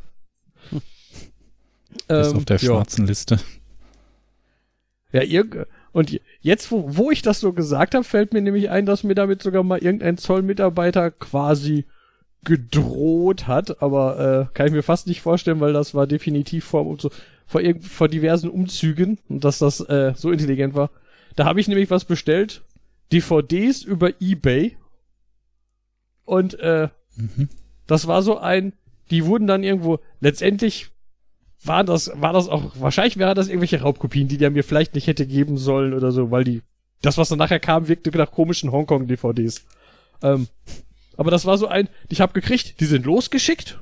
ist Ähm, auf der ja. schwarzen Liste. Ja, irg und jetzt, wo, wo ich das so gesagt habe, fällt mir nämlich ein, dass mir damit sogar mal irgendein Zollmitarbeiter quasi gedroht hat, aber äh, kann ich mir fast nicht vorstellen, weil das war definitiv vor, so, vor, vor diversen Umzügen und dass das äh, so intelligent war. Da habe ich nämlich was bestellt, DVDs über eBay und äh, Mhm. das war so ein, die wurden dann irgendwo, letztendlich war das, war das auch, wahrscheinlich wäre das irgendwelche Raubkopien, die der mir vielleicht nicht hätte geben sollen oder so, weil die, das, was dann nachher kam, wirkte nach komischen Hongkong-DVDs. Ähm, aber das war so ein, ich habe gekriegt, die sind losgeschickt.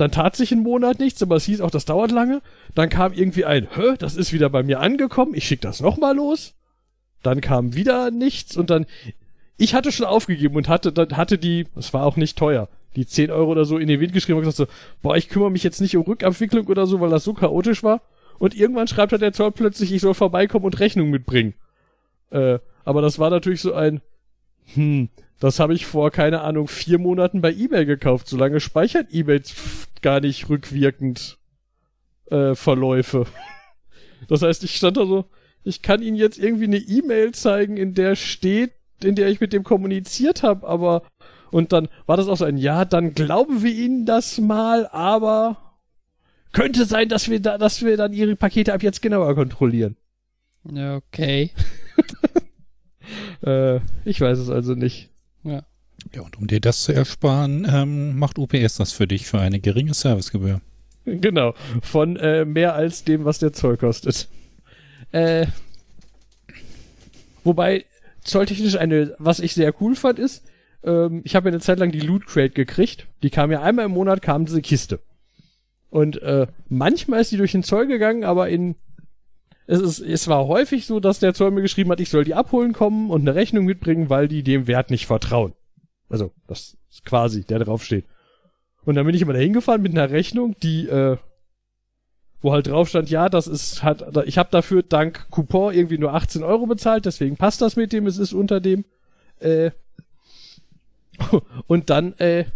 Dann tat sich ein Monat nichts, aber es hieß auch, das dauert lange. Dann kam irgendwie ein, hä, das ist wieder bei mir angekommen, ich schick das nochmal los. Dann kam wieder nichts und dann, ich hatte schon aufgegeben und hatte, hatte die, es war auch nicht teuer, die 10 Euro oder so in den Wind geschrieben und gesagt so, boah, ich kümmere mich jetzt nicht um Rückabwicklung oder so, weil das so chaotisch war. Und irgendwann schreibt halt der Zoll plötzlich, ich soll vorbeikommen und Rechnung mitbringen. Äh, aber das war natürlich so ein, hm, das habe ich vor, keine Ahnung, vier Monaten bei eBay gekauft. So lange speichert eBay gar nicht rückwirkend äh, Verläufe. Das heißt, ich stand da so, ich kann Ihnen jetzt irgendwie eine E-Mail zeigen, in der steht, in der ich mit dem kommuniziert habe, aber und dann war das auch so ein Ja, dann glauben wir Ihnen das mal, aber könnte sein, dass wir da, dass wir dann Ihre Pakete ab jetzt genauer kontrollieren. Okay. Äh, ich weiß es also nicht. Ja. Ja, und um dir das zu ersparen, ähm, macht UPS das für dich für eine geringe Servicegebühr. Genau. Von äh, mehr als dem, was der Zoll kostet. Äh, wobei, zolltechnisch eine, was ich sehr cool fand, ist, ähm, ich habe ja eine Zeit lang die Loot Crate gekriegt. Die kam ja einmal im Monat, kam diese Kiste. Und äh, manchmal ist die durch den Zoll gegangen, aber in es, ist, es war häufig so, dass der Zoll mir geschrieben hat, ich soll die abholen kommen und eine Rechnung mitbringen, weil die dem Wert nicht vertrauen. Also, das ist quasi, der drauf steht. Und dann bin ich immer da hingefahren mit einer Rechnung, die, äh, wo halt drauf stand, ja, das ist, hat, ich habe dafür dank Coupon irgendwie nur 18 Euro bezahlt, deswegen passt das mit dem, es ist unter dem. Äh, und dann, äh,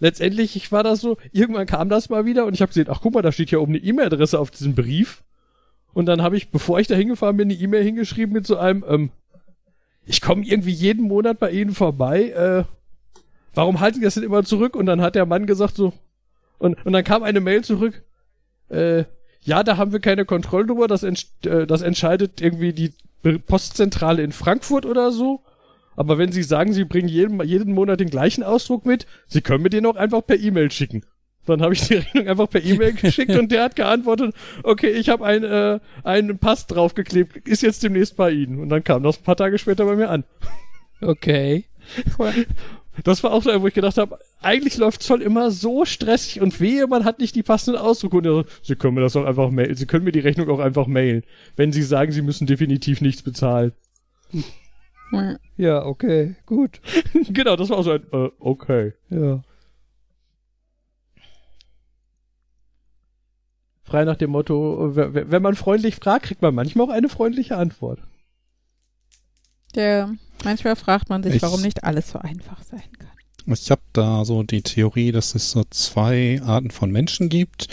letztendlich ich war das so, irgendwann kam das mal wieder und ich habe gesehen, ach guck mal, da steht ja oben eine E-Mail-Adresse auf diesem Brief. Und dann habe ich, bevor ich da hingefahren bin, eine E-Mail hingeschrieben mit so einem, ähm, ich komme irgendwie jeden Monat bei Ihnen vorbei, äh, warum halten Sie das denn immer zurück? Und dann hat der Mann gesagt so, und, und dann kam eine Mail zurück, äh, ja, da haben wir keine Kontrolle drüber, das, äh, das entscheidet irgendwie die Postzentrale in Frankfurt oder so. Aber wenn Sie sagen, Sie bringen jeden, jeden Monat den gleichen Ausdruck mit, Sie können mir den auch einfach per E-Mail schicken. Dann habe ich die Rechnung einfach per E-Mail geschickt und der hat geantwortet, okay, ich habe ein, äh, einen Pass draufgeklebt, ist jetzt demnächst bei Ihnen. Und dann kam das ein paar Tage später bei mir an. Okay. Das war auch so, wo ich gedacht habe, eigentlich läuft Zoll immer so stressig und wehe, man hat nicht die passenden Ausdrucke. Sie können mir das auch einfach mailen. Sie können mir die Rechnung auch einfach mailen, wenn Sie sagen, Sie müssen definitiv nichts bezahlen. Ja, okay, gut. genau, das war auch so ein, äh, okay. Ja. Frei nach dem Motto, wenn man freundlich fragt, kriegt man manchmal auch eine freundliche Antwort. Ja, manchmal fragt man sich, Ich- warum nicht alles so einfach sein kann. Ich habe da so die Theorie, dass es so zwei Arten von Menschen gibt.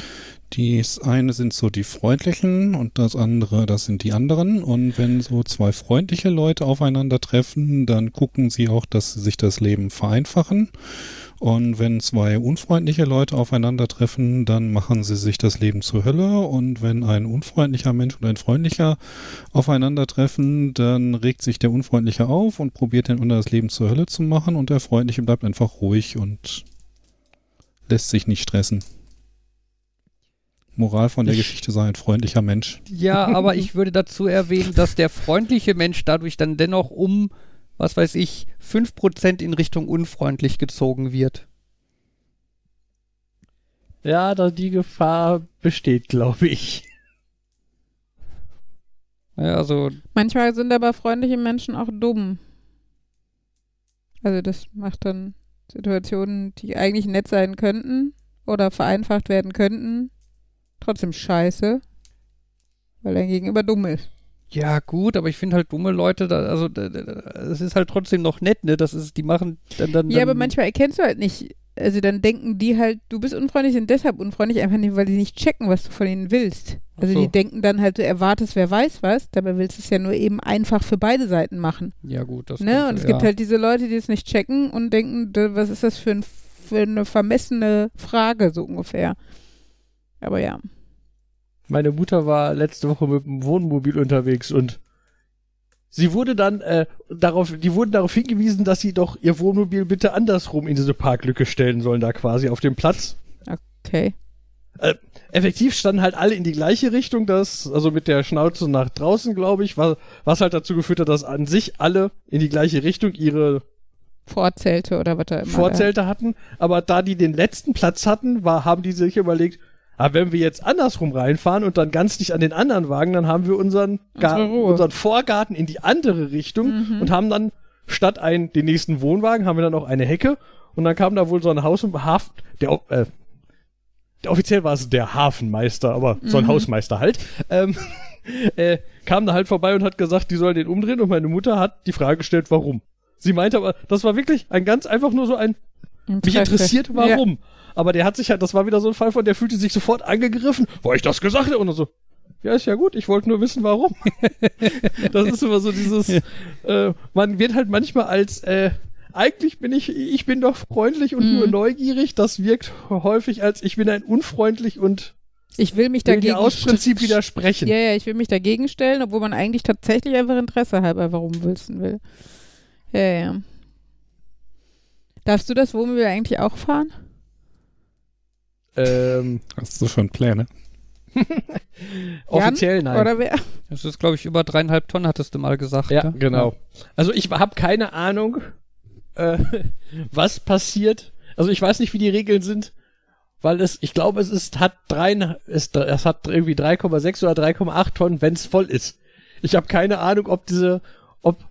Das eine sind so die Freundlichen und das andere, das sind die anderen. Und wenn so zwei freundliche Leute aufeinandertreffen, dann gucken sie auch, dass sie sich das Leben vereinfachen. Und wenn zwei unfreundliche Leute aufeinandertreffen, dann machen sie sich das Leben zur Hölle. Und wenn ein unfreundlicher Mensch und ein freundlicher aufeinandertreffen, dann regt sich der Unfreundliche auf und probiert den anderen das Leben zur Hölle zu machen. Und der Freundliche bleibt einfach ruhig und lässt sich nicht stressen. Moral von der Ich- Geschichte sei ein freundlicher Mensch. Ja, aber ich würde dazu erwähnen, dass der freundliche Mensch dadurch dann dennoch um, was weiß ich, 5% in Richtung unfreundlich gezogen wird. Ja, da die Gefahr besteht, glaube ich. Ja, also, Manchmal sind aber freundliche Menschen auch dumm. Also das macht dann Situationen, die eigentlich nett sein könnten oder vereinfacht werden könnten, trotzdem scheiße, weil dein Gegenüber dumm ist. Ja gut, aber ich finde halt dumme Leute, da, also es ist halt trotzdem noch nett, ne? Das ist, die machen dann, dann, Ja, aber manchmal erkennst du halt nicht, also dann denken die halt, du bist unfreundlich und deshalb unfreundlich, einfach nicht, weil sie nicht checken, was du von ihnen willst. Also so. die denken dann halt, du erwartest, wer weiß was, dabei willst du es ja nur eben einfach für beide Seiten machen. Ja gut, das Ne? Und es ja. gibt halt diese Leute, die es nicht checken und denken, was ist das für, ein, für eine vermessene Frage, so ungefähr. Aber ja. Meine Mutter war letzte Woche mit dem Wohnmobil unterwegs und sie wurde dann äh, darauf, die wurden darauf hingewiesen, dass sie doch ihr Wohnmobil bitte andersrum in diese Parklücke stellen sollen, da quasi auf dem Platz. Okay. Effektiv standen halt alle in die gleiche Richtung, das, also mit der Schnauze nach draußen, glaube ich, was, was halt dazu geführt hat, dass an sich alle in die gleiche Richtung ihre Vorzelte oder was da immer. Vorzelte hatten, aber da die den letzten Platz hatten, war, haben die sich überlegt, aber wenn wir jetzt andersrum reinfahren und dann ganz dicht an den anderen Wagen, dann haben wir unseren, Gar Unsere Ruhe. unseren Vorgarten in die andere Richtung Mhm. und haben dann statt ein, den nächsten Wohnwagen, haben wir dann auch eine Hecke und dann kam da wohl so ein Haus und Hafen, der, äh, der offiziell war es der Hafenmeister, aber so ein Mhm. Hausmeister halt, ähm, äh, kam da halt vorbei und hat gesagt, die sollen den umdrehen und meine Mutter hat die Frage gestellt, warum. Sie meinte aber, das war wirklich ein ganz einfach nur so ein, mich interessiert, warum. Aber der hat sich halt, das war wieder so ein Fall von, der fühlte sich sofort angegriffen, weil ich das gesagt habe und so. Ja, ist ja gut, ich wollte nur wissen, warum. das ist immer so dieses, äh, man wird halt manchmal als, äh, eigentlich bin ich, ich bin doch freundlich und Mhm. nur neugierig. Das wirkt häufig als, ich bin ein unfreundlich und Ich will mich dagegen aus Prinzip widersprechen. Ja, ja, ich will mich dagegen stellen, obwohl man eigentlich tatsächlich einfach Interesse halber warum wissen will. Ja, ja. Darfst du das Wohnmobil eigentlich auch fahren? Ähm, Hast du schon Pläne? offiziell nein. Oder wer? Das ist, glaube ich, über dreieinhalb Tonnen, hattest du mal gesagt. Ja, ne? genau. Also ich habe keine Ahnung, äh, was passiert. Also ich weiß nicht, wie die Regeln sind, weil es, ich glaube, es ist, hat drei, es, es hat irgendwie 3,6 oder 3,8 Tonnen, wenn es voll ist. Ich habe keine Ahnung, ob diese, ob,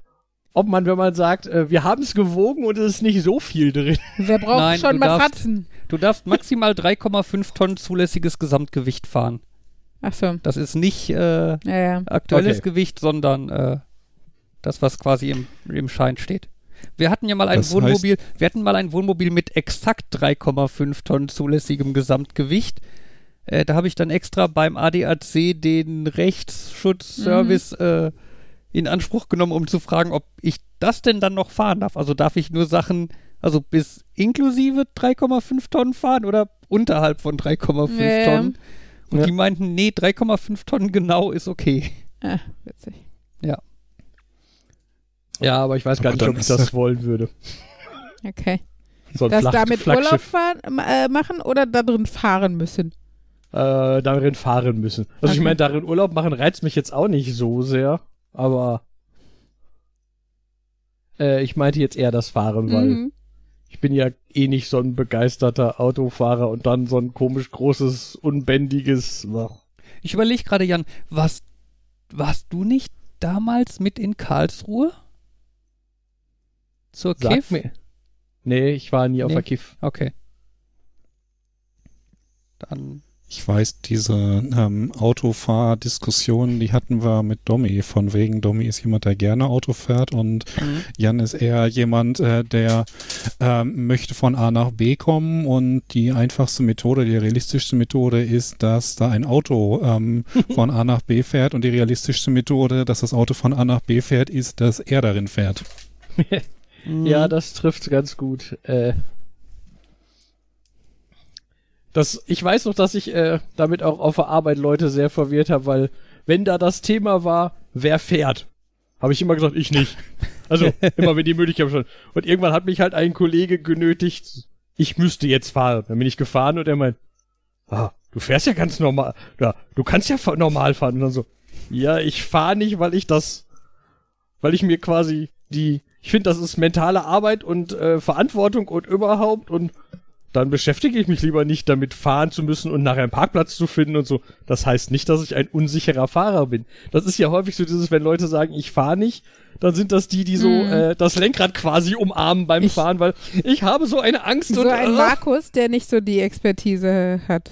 ob man, wenn man sagt, äh, wir haben es gewogen und es ist nicht so viel drin. Wer braucht Nein, schon du darfst- Matratzen? Du darfst maximal 3,5 Tonnen zulässiges Gesamtgewicht fahren. Ach so. Das ist nicht äh, Ja, ja. aktuelles Okay. Gewicht, sondern äh, das, was quasi im, im Schein steht. Wir hatten ja mal ein Das Wohnmobil, wir hatten mal ein Wohnmobil mit exakt 3,5 Tonnen zulässigem Gesamtgewicht. Äh, da habe ich dann extra beim ADAC den Rechtsschutzservice äh, in Anspruch genommen, um zu fragen, ob ich das denn dann noch fahren darf. Also darf ich nur Sachen, also bis inklusive 3,5 Tonnen fahren oder unterhalb von 3,5 Ja, ja. Tonnen? Und Ja. die meinten, nee, 3,5 Tonnen genau ist okay. Ah, witzig. Ja, aber ich weiß gar Aber nicht, dann ob ich das wollen würde. Okay. So Das Flach damit Urlaub fahren, äh, machen oder da drin fahren müssen? äh, darin fahren müssen. Also ich Okay. meine, darin Urlaub machen reizt mich jetzt auch nicht so sehr, aber äh, ich meinte jetzt eher das Fahren, weil Mhm. ich bin ja eh nicht so ein begeisterter Autofahrer und dann so ein komisch großes, unbändiges. Ich überlege gerade, Jan, warst, warst du nicht damals mit in Karlsruhe? Zur Sag Kiff? mir. Nee, ich war nie auf Nee. der Kiff. Okay. Dann. Ich weiß, diese ähm, Autofahrdiskussion, die hatten wir mit Domi. Von wegen, Domi ist jemand, der gerne Auto fährt und Jan ist eher jemand, äh, der ähm, möchte von A nach B kommen und die einfachste Methode, die realistischste Methode ist, dass da ein Auto ähm, von A nach B fährt und die realistischste Methode, dass das Auto von A nach B fährt, ist, dass er darin fährt. Mhm. Ja, das trifft ganz gut. Äh, das, ich weiß noch, dass ich äh, damit auch auf der Arbeit Leute sehr verwirrt habe, weil wenn da das Thema war, wer fährt, habe ich immer gesagt, ich nicht. Also immer wenn die Möglichkeit schon. Und irgendwann hat mich halt ein Kollege genötigt, ich müsste jetzt fahren. Dann bin ich gefahren und er meint, ah, du fährst ja ganz normal. Ja, du kannst ja normal fahren. Und dann so, ja, ich fahre nicht, weil ich das, weil ich mir quasi die, ich finde, das ist mentale Arbeit und äh, Verantwortung und überhaupt und dann beschäftige ich mich lieber nicht damit, fahren zu müssen und nachher einen Parkplatz zu finden und so. Das heißt nicht, dass ich ein unsicherer Fahrer bin. Das ist ja häufig so dieses, wenn Leute sagen, ich fahre nicht, dann sind das die, die so Mhm. äh, das Lenkrad quasi umarmen beim Ich- Fahren, weil ich habe so eine Angst So und ein äh, Markus, der nicht so die Expertise hat.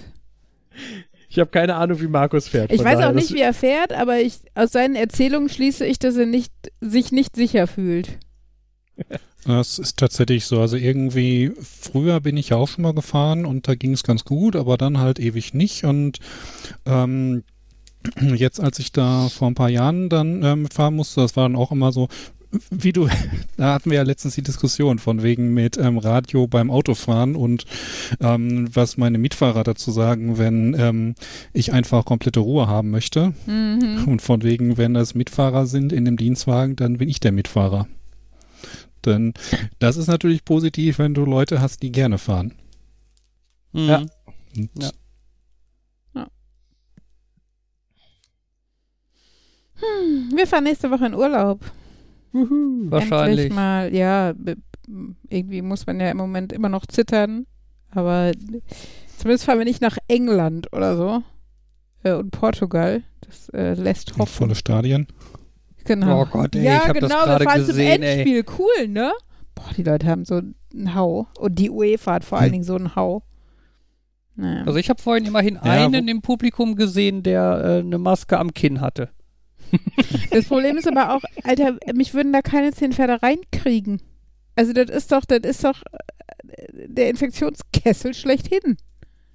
ich habe keine Ahnung, wie Markus fährt. Ich weiß daher, auch nicht, wie er fährt, aber ich, aus seinen Erzählungen schließe ich, dass er nicht, sich nicht sicher fühlt. Das ist tatsächlich so. Also irgendwie, früher bin ich ja auch schon mal gefahren und da ging es ganz gut, aber dann halt ewig nicht. Und ähm, jetzt, als ich da vor ein paar Jahren dann ähm, fahren musste, das war dann auch immer so, wie du, da hatten wir ja letztens die Diskussion von wegen mit ähm, Radio beim Autofahren und ähm, was meine Mitfahrer dazu sagen, wenn ähm, ich einfach komplette Ruhe haben möchte. Mhm. Und von wegen, wenn das Mitfahrer sind in dem Dienstwagen, dann bin ich der Mitfahrer. Denn das ist natürlich positiv, wenn du Leute hast, die gerne fahren. Mhm. Ja. Und Ja. Wir fahren nächste Woche in Urlaub. Wahrscheinlich. Endlich mal, ja, irgendwie muss man ja im Moment immer noch zittern, aber zumindest fahren wir nicht nach England oder so. Äh, und Portugal. Das äh, lässt hoffen. volle Stadien. Genau. Oh Gott, ey, ja, ich hab genau, das gerade wir fahren gesehen, zum ey. Endspiel. Cool, ne? Boah, die Leute haben so einen Hau. Und die UEFA hat vor allen Hm. Dingen so einen Hau. Naja. Also ich habe vorhin immerhin Ja, einen im Publikum gesehen, der äh, eine Maske am Kinn hatte. Das Problem ist aber auch, Alter, mich würden da keine zehn Pferde reinkriegen. Also das ist doch, das ist doch äh, der Infektionskessel schlechthin.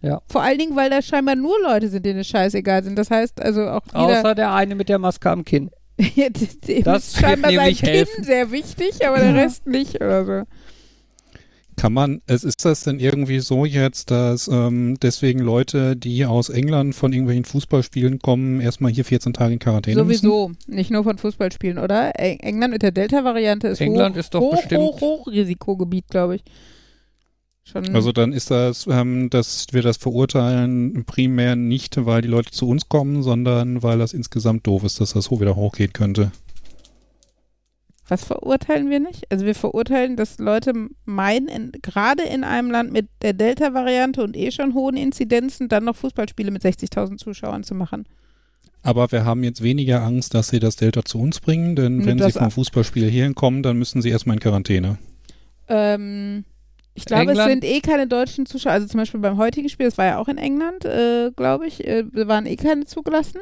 Ja. Vor allen Dingen, weil da scheinbar nur Leute sind, denen es scheißegal sind. Das heißt also auch jeder, Außer der eine mit der Maske am Kinn. dem Das ist scheinbar sein nämlich Kind helfen. sehr wichtig, aber der Rest nicht oder so. Kann man, es ist das denn irgendwie so jetzt, dass ähm, deswegen Leute, die aus England von irgendwelchen Fußballspielen kommen, erstmal hier 14 Tage in Quarantäne müssen? Sowieso, nicht nur von Fußballspielen, oder? Eng- England mit der Delta-Variante ist England hoch, ist doch hoch, bestimmt- hoch, hoch Risikogebiet, glaube ich. Schon, Also dann ist das, ähm, dass wir das verurteilen primär nicht, weil die Leute zu uns kommen, sondern weil das insgesamt doof ist, dass das so wieder hochgehen könnte. was verurteilen wir nicht? Also wir verurteilen, dass Leute meinen, in, gerade in einem Land mit der Delta-Variante und eh schon hohen Inzidenzen, dann noch Fußballspiele mit 60.000 Zuschauern zu machen. Aber wir haben jetzt weniger Angst, dass sie das Delta zu uns bringen, denn Hm, wenn sie vom. Fußballspiel hierhin kommen, dann müssen sie erstmal in Quarantäne. Ähm, ich glaube, es England- sind eh keine deutschen Zuschauer. Also zum Beispiel beim heutigen Spiel, das war ja auch in England, äh, glaube ich, äh, waren eh keine zugelassen.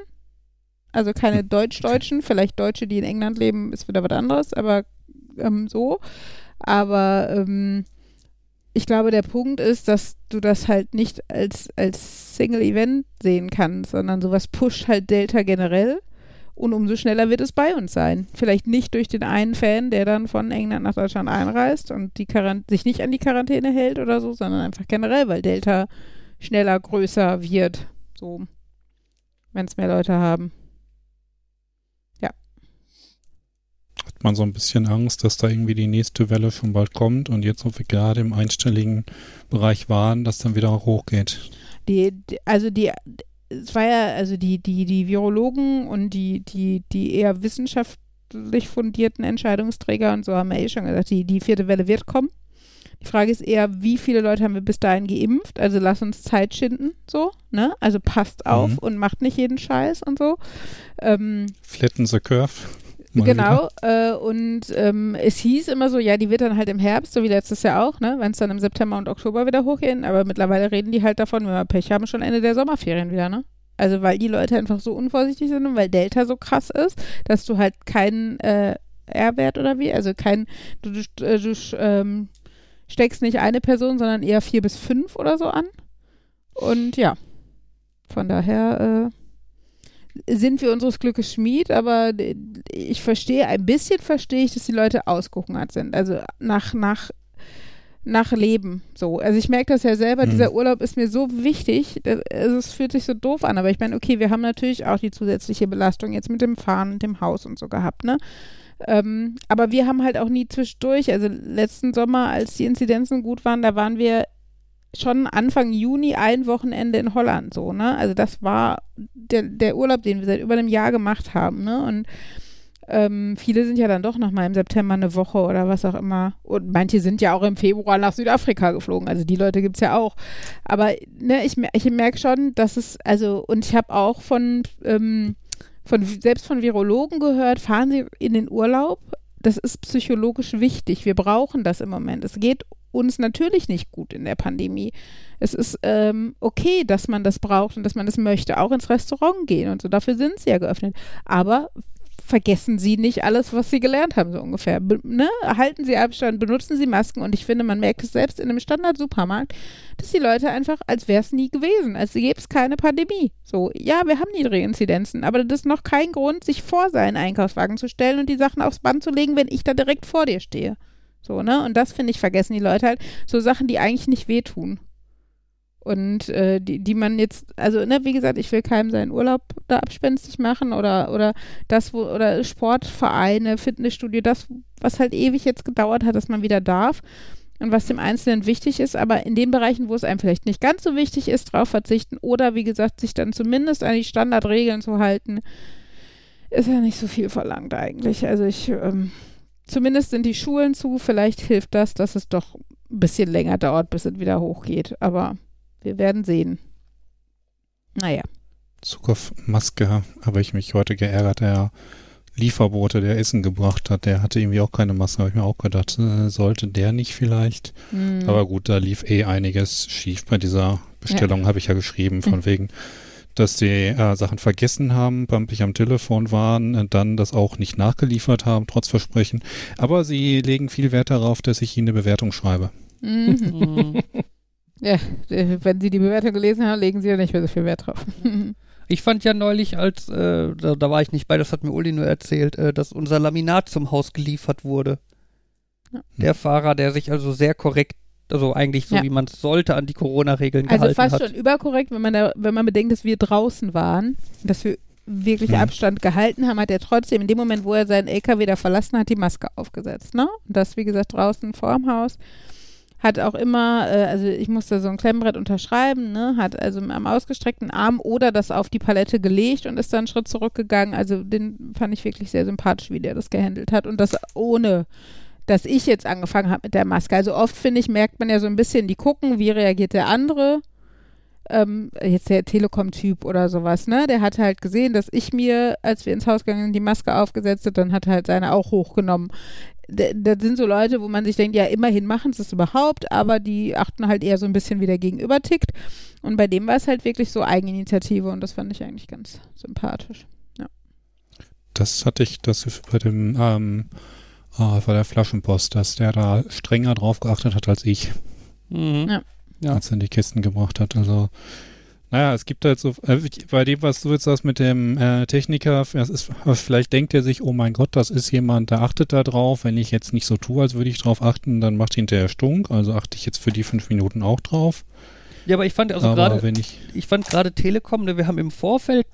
Also keine Deutsch-Deutschen. Vielleicht Deutsche, die in England leben, ist wieder was anderes, aber ähm, so. Aber ähm, ich glaube, der Punkt ist, dass du das halt nicht als, als Single-Event sehen kannst, sondern sowas pusht halt Delta generell. Und umso schneller wird es bei uns sein. Vielleicht nicht durch den einen Fan, der dann von England nach Deutschland einreist und die Quarant sich nicht an die Quarantäne hält oder so, sondern einfach generell, weil Delta schneller, größer wird. So, wenn es mehr Leute haben. Hat man so ein bisschen Angst, dass da irgendwie die nächste Welle schon bald kommt und jetzt, wo wir gerade im einstelligen Bereich waren, dass dann wieder hochgeht. Die, also die, es war ja, also die, die, die Virologen und die, die, die eher wissenschaftlich fundierten Entscheidungsträger und so haben ja eh schon gesagt, die, die vierte Welle wird kommen. Die Frage ist eher, wie viele Leute haben wir bis dahin geimpft? Also lass uns Zeit schinden, so, ne? Also passt auf Mhm. und macht nicht jeden Scheiß und so. Ähm, Flatten the curve. Mal genau, äh, und ähm, es hieß immer so, ja, die wird dann halt im Herbst, so wie letztes Jahr auch, ne, wenn es dann im September und Oktober wieder hochgehen, aber mittlerweile reden die halt davon, wenn wir Pech haben, schon Ende der Sommerferien wieder, ne? Also weil die Leute einfach so unvorsichtig sind und weil Delta so krass ist, dass du halt keinen äh, R-Wert oder wie, also kein, du, du, äh, du ähm, steckst nicht eine Person, sondern eher vier bis fünf oder so an. Und ja, von daher äh, sind wir unseres Glückes Schmied, aber ich verstehe, ein bisschen verstehe ich, dass die Leute ausgehungert sind. Also nach, nach, nach Leben so. Also ich merke das ja selber, Mhm. dieser Urlaub ist mir so wichtig, also es fühlt sich so doof an, aber ich meine, okay, wir haben natürlich auch die zusätzliche Belastung jetzt mit dem Fahren und dem Haus und so gehabt, ne? Ähm, aber wir haben halt auch nie zwischendurch, also letzten Sommer, als die Inzidenzen gut waren, da waren wir schon Anfang Juni ein Wochenende in Holland so, ne? Also das war der, der Urlaub, den wir seit über einem Jahr gemacht haben, ne? Und ähm, viele sind ja dann doch noch mal im September eine Woche oder was auch immer. Und manche sind ja auch im Februar nach Südafrika geflogen. Also die Leute gibt es ja auch. Aber ne, ich, ich merke schon, dass es, also, und ich habe auch von, ähm, von, selbst von Virologen gehört, fahren Sie in den Urlaub. Das ist psychologisch wichtig. Wir brauchen das im Moment. Es geht uns natürlich nicht gut in der Pandemie. Es ist ähm, okay, dass man das braucht und dass man das möchte, auch ins Restaurant gehen und so. Dafür sind sie ja geöffnet. Aber vergessen Sie nicht alles, was Sie gelernt haben, so ungefähr. Be ne? Halten Sie Abstand, benutzen Sie Masken und ich finde, man merkt es selbst in einem Standard-Supermarkt, dass die Leute einfach, als wäre es nie gewesen, als gäbe es keine Pandemie. So, ja, wir haben niedrige Inzidenzen, aber das ist noch kein Grund, sich vor seinen Einkaufswagen zu stellen und die Sachen aufs Band zu legen, wenn ich da direkt vor dir stehe. So, ne? Und das, finde ich, vergessen die Leute halt. So Sachen, die eigentlich nicht wehtun. Und äh, die, die man jetzt, also, ne, wie gesagt, ich will keinem seinen Urlaub da abspenstig machen oder, oder das, wo, oder Sportvereine, Fitnessstudio, das, was halt ewig jetzt gedauert hat, dass man wieder darf und was dem Einzelnen wichtig ist, aber in den Bereichen, wo es einem vielleicht nicht ganz so wichtig ist, drauf verzichten oder wie gesagt, sich dann zumindest an die Standardregeln zu halten, ist ja nicht so viel verlangt eigentlich. Also ich, ähm, zumindest sind die Schulen zu, vielleicht hilft das, dass es doch ein bisschen länger dauert, bis es wieder hochgeht, aber wir werden sehen. Naja. Zug auf Maske habe ich mich heute geärgert. Der Lieferbote, der Essen gebracht hat, der hatte irgendwie auch keine Maske. Habe ich mir auch gedacht, äh, sollte der nicht vielleicht. Hm. Aber gut, da lief eh einiges schief bei dieser Bestellung, habe ich ja geschrieben, von Mhm. wegen, dass die äh, Sachen vergessen haben, pampig am Telefon waren, äh, dann das auch nicht nachgeliefert haben, trotz Versprechen. Aber sie legen viel Wert darauf, dass ich ihnen eine Bewertung schreibe. Mhm. Hm. Ja, äh, wenn Sie die Bewertung gelesen haben, legen Sie ja nicht mehr so viel Wert drauf. Ich fand ja neulich, als, äh, da, da war ich nicht bei, das hat mir Uli nur erzählt, äh, dass unser Laminat zum Haus geliefert wurde. Ja. Der Fahrer, der sich also sehr korrekt Also eigentlich so, Ja. wie man es sollte, an die Corona-Regeln Also gehalten fast hat. schon überkorrekt, wenn man, da, wenn man bedenkt, dass wir draußen waren, dass wir wirklich Mhm. Abstand gehalten haben, hat er trotzdem in dem Moment, wo er seinen LKW da verlassen hat, die Maske aufgesetzt. Ne? Und das, wie gesagt, draußen vorm Haus. Hat auch immer, äh, also ich musste so ein Klemmbrett unterschreiben, ne? hat also am ausgestreckten Arm oder das auf die Palette gelegt und ist dann einen Schritt zurückgegangen. Also den fand ich wirklich sehr sympathisch, wie der das gehandelt hat. Und das ohne dass ich jetzt angefangen habe mit der Maske. Also oft, finde ich, merkt man ja so ein bisschen, die gucken, wie reagiert der andere. Ähm, jetzt der Telekom-Typ oder sowas, ne? Der hat halt gesehen, dass ich mir, als wir ins Haus gegangen sind, die Maske aufgesetzt habe, dann hat er halt seine auch hochgenommen. Das sind so Leute, wo man sich denkt, ja, immerhin machen sie es überhaupt, aber die achten halt eher so ein bisschen, wie der Gegenüber tickt. Und bei dem war es halt wirklich so Eigeninitiative und das fand ich eigentlich ganz sympathisch. Das hatte ich, das bei dem, ähm, äh, bei der Flaschenpost, dass der da strenger drauf geachtet hat als ich, Mhm. Ja. Ja. als er in die Kisten gebracht hat. Also, naja, es gibt halt so, äh, bei dem, was du jetzt sagst mit dem äh, Techniker, das ist, vielleicht denkt er sich, oh mein Gott, das ist jemand, der achtet da drauf. Wenn ich jetzt nicht so tue, als würde ich drauf achten, dann macht hinterher Stunk. Also achte ich jetzt für die fünf Minuten auch drauf. Ja, aber ich fand also gerade, ich, ich fand gerade Telekom, ne, wir haben im Vorfeld,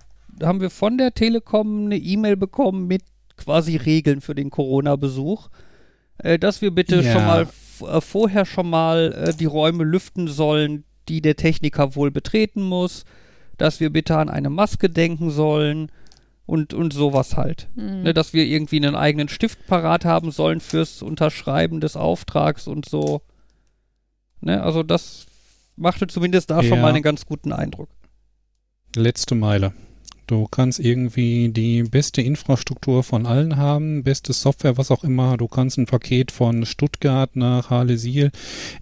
haben wir von der Telekom eine E-Mail bekommen mit quasi Regeln für den Corona-Besuch, äh, dass wir bitte Ja. schon mal äh, vorher schon mal äh, die Räume lüften sollen, die der Techniker wohl betreten muss, dass wir bitte an eine Maske denken sollen und, und sowas halt. Mhm. Ne, dass wir irgendwie einen eigenen Stift parat haben sollen fürs Unterschreiben des Auftrags und so. Ne, also das machte zumindest da schon Ja. mal einen ganz guten Eindruck. letzte Meile. Du kannst irgendwie die beste Infrastruktur von allen haben, beste Software, was auch immer. Du kannst ein Paket von Stuttgart nach Halesiel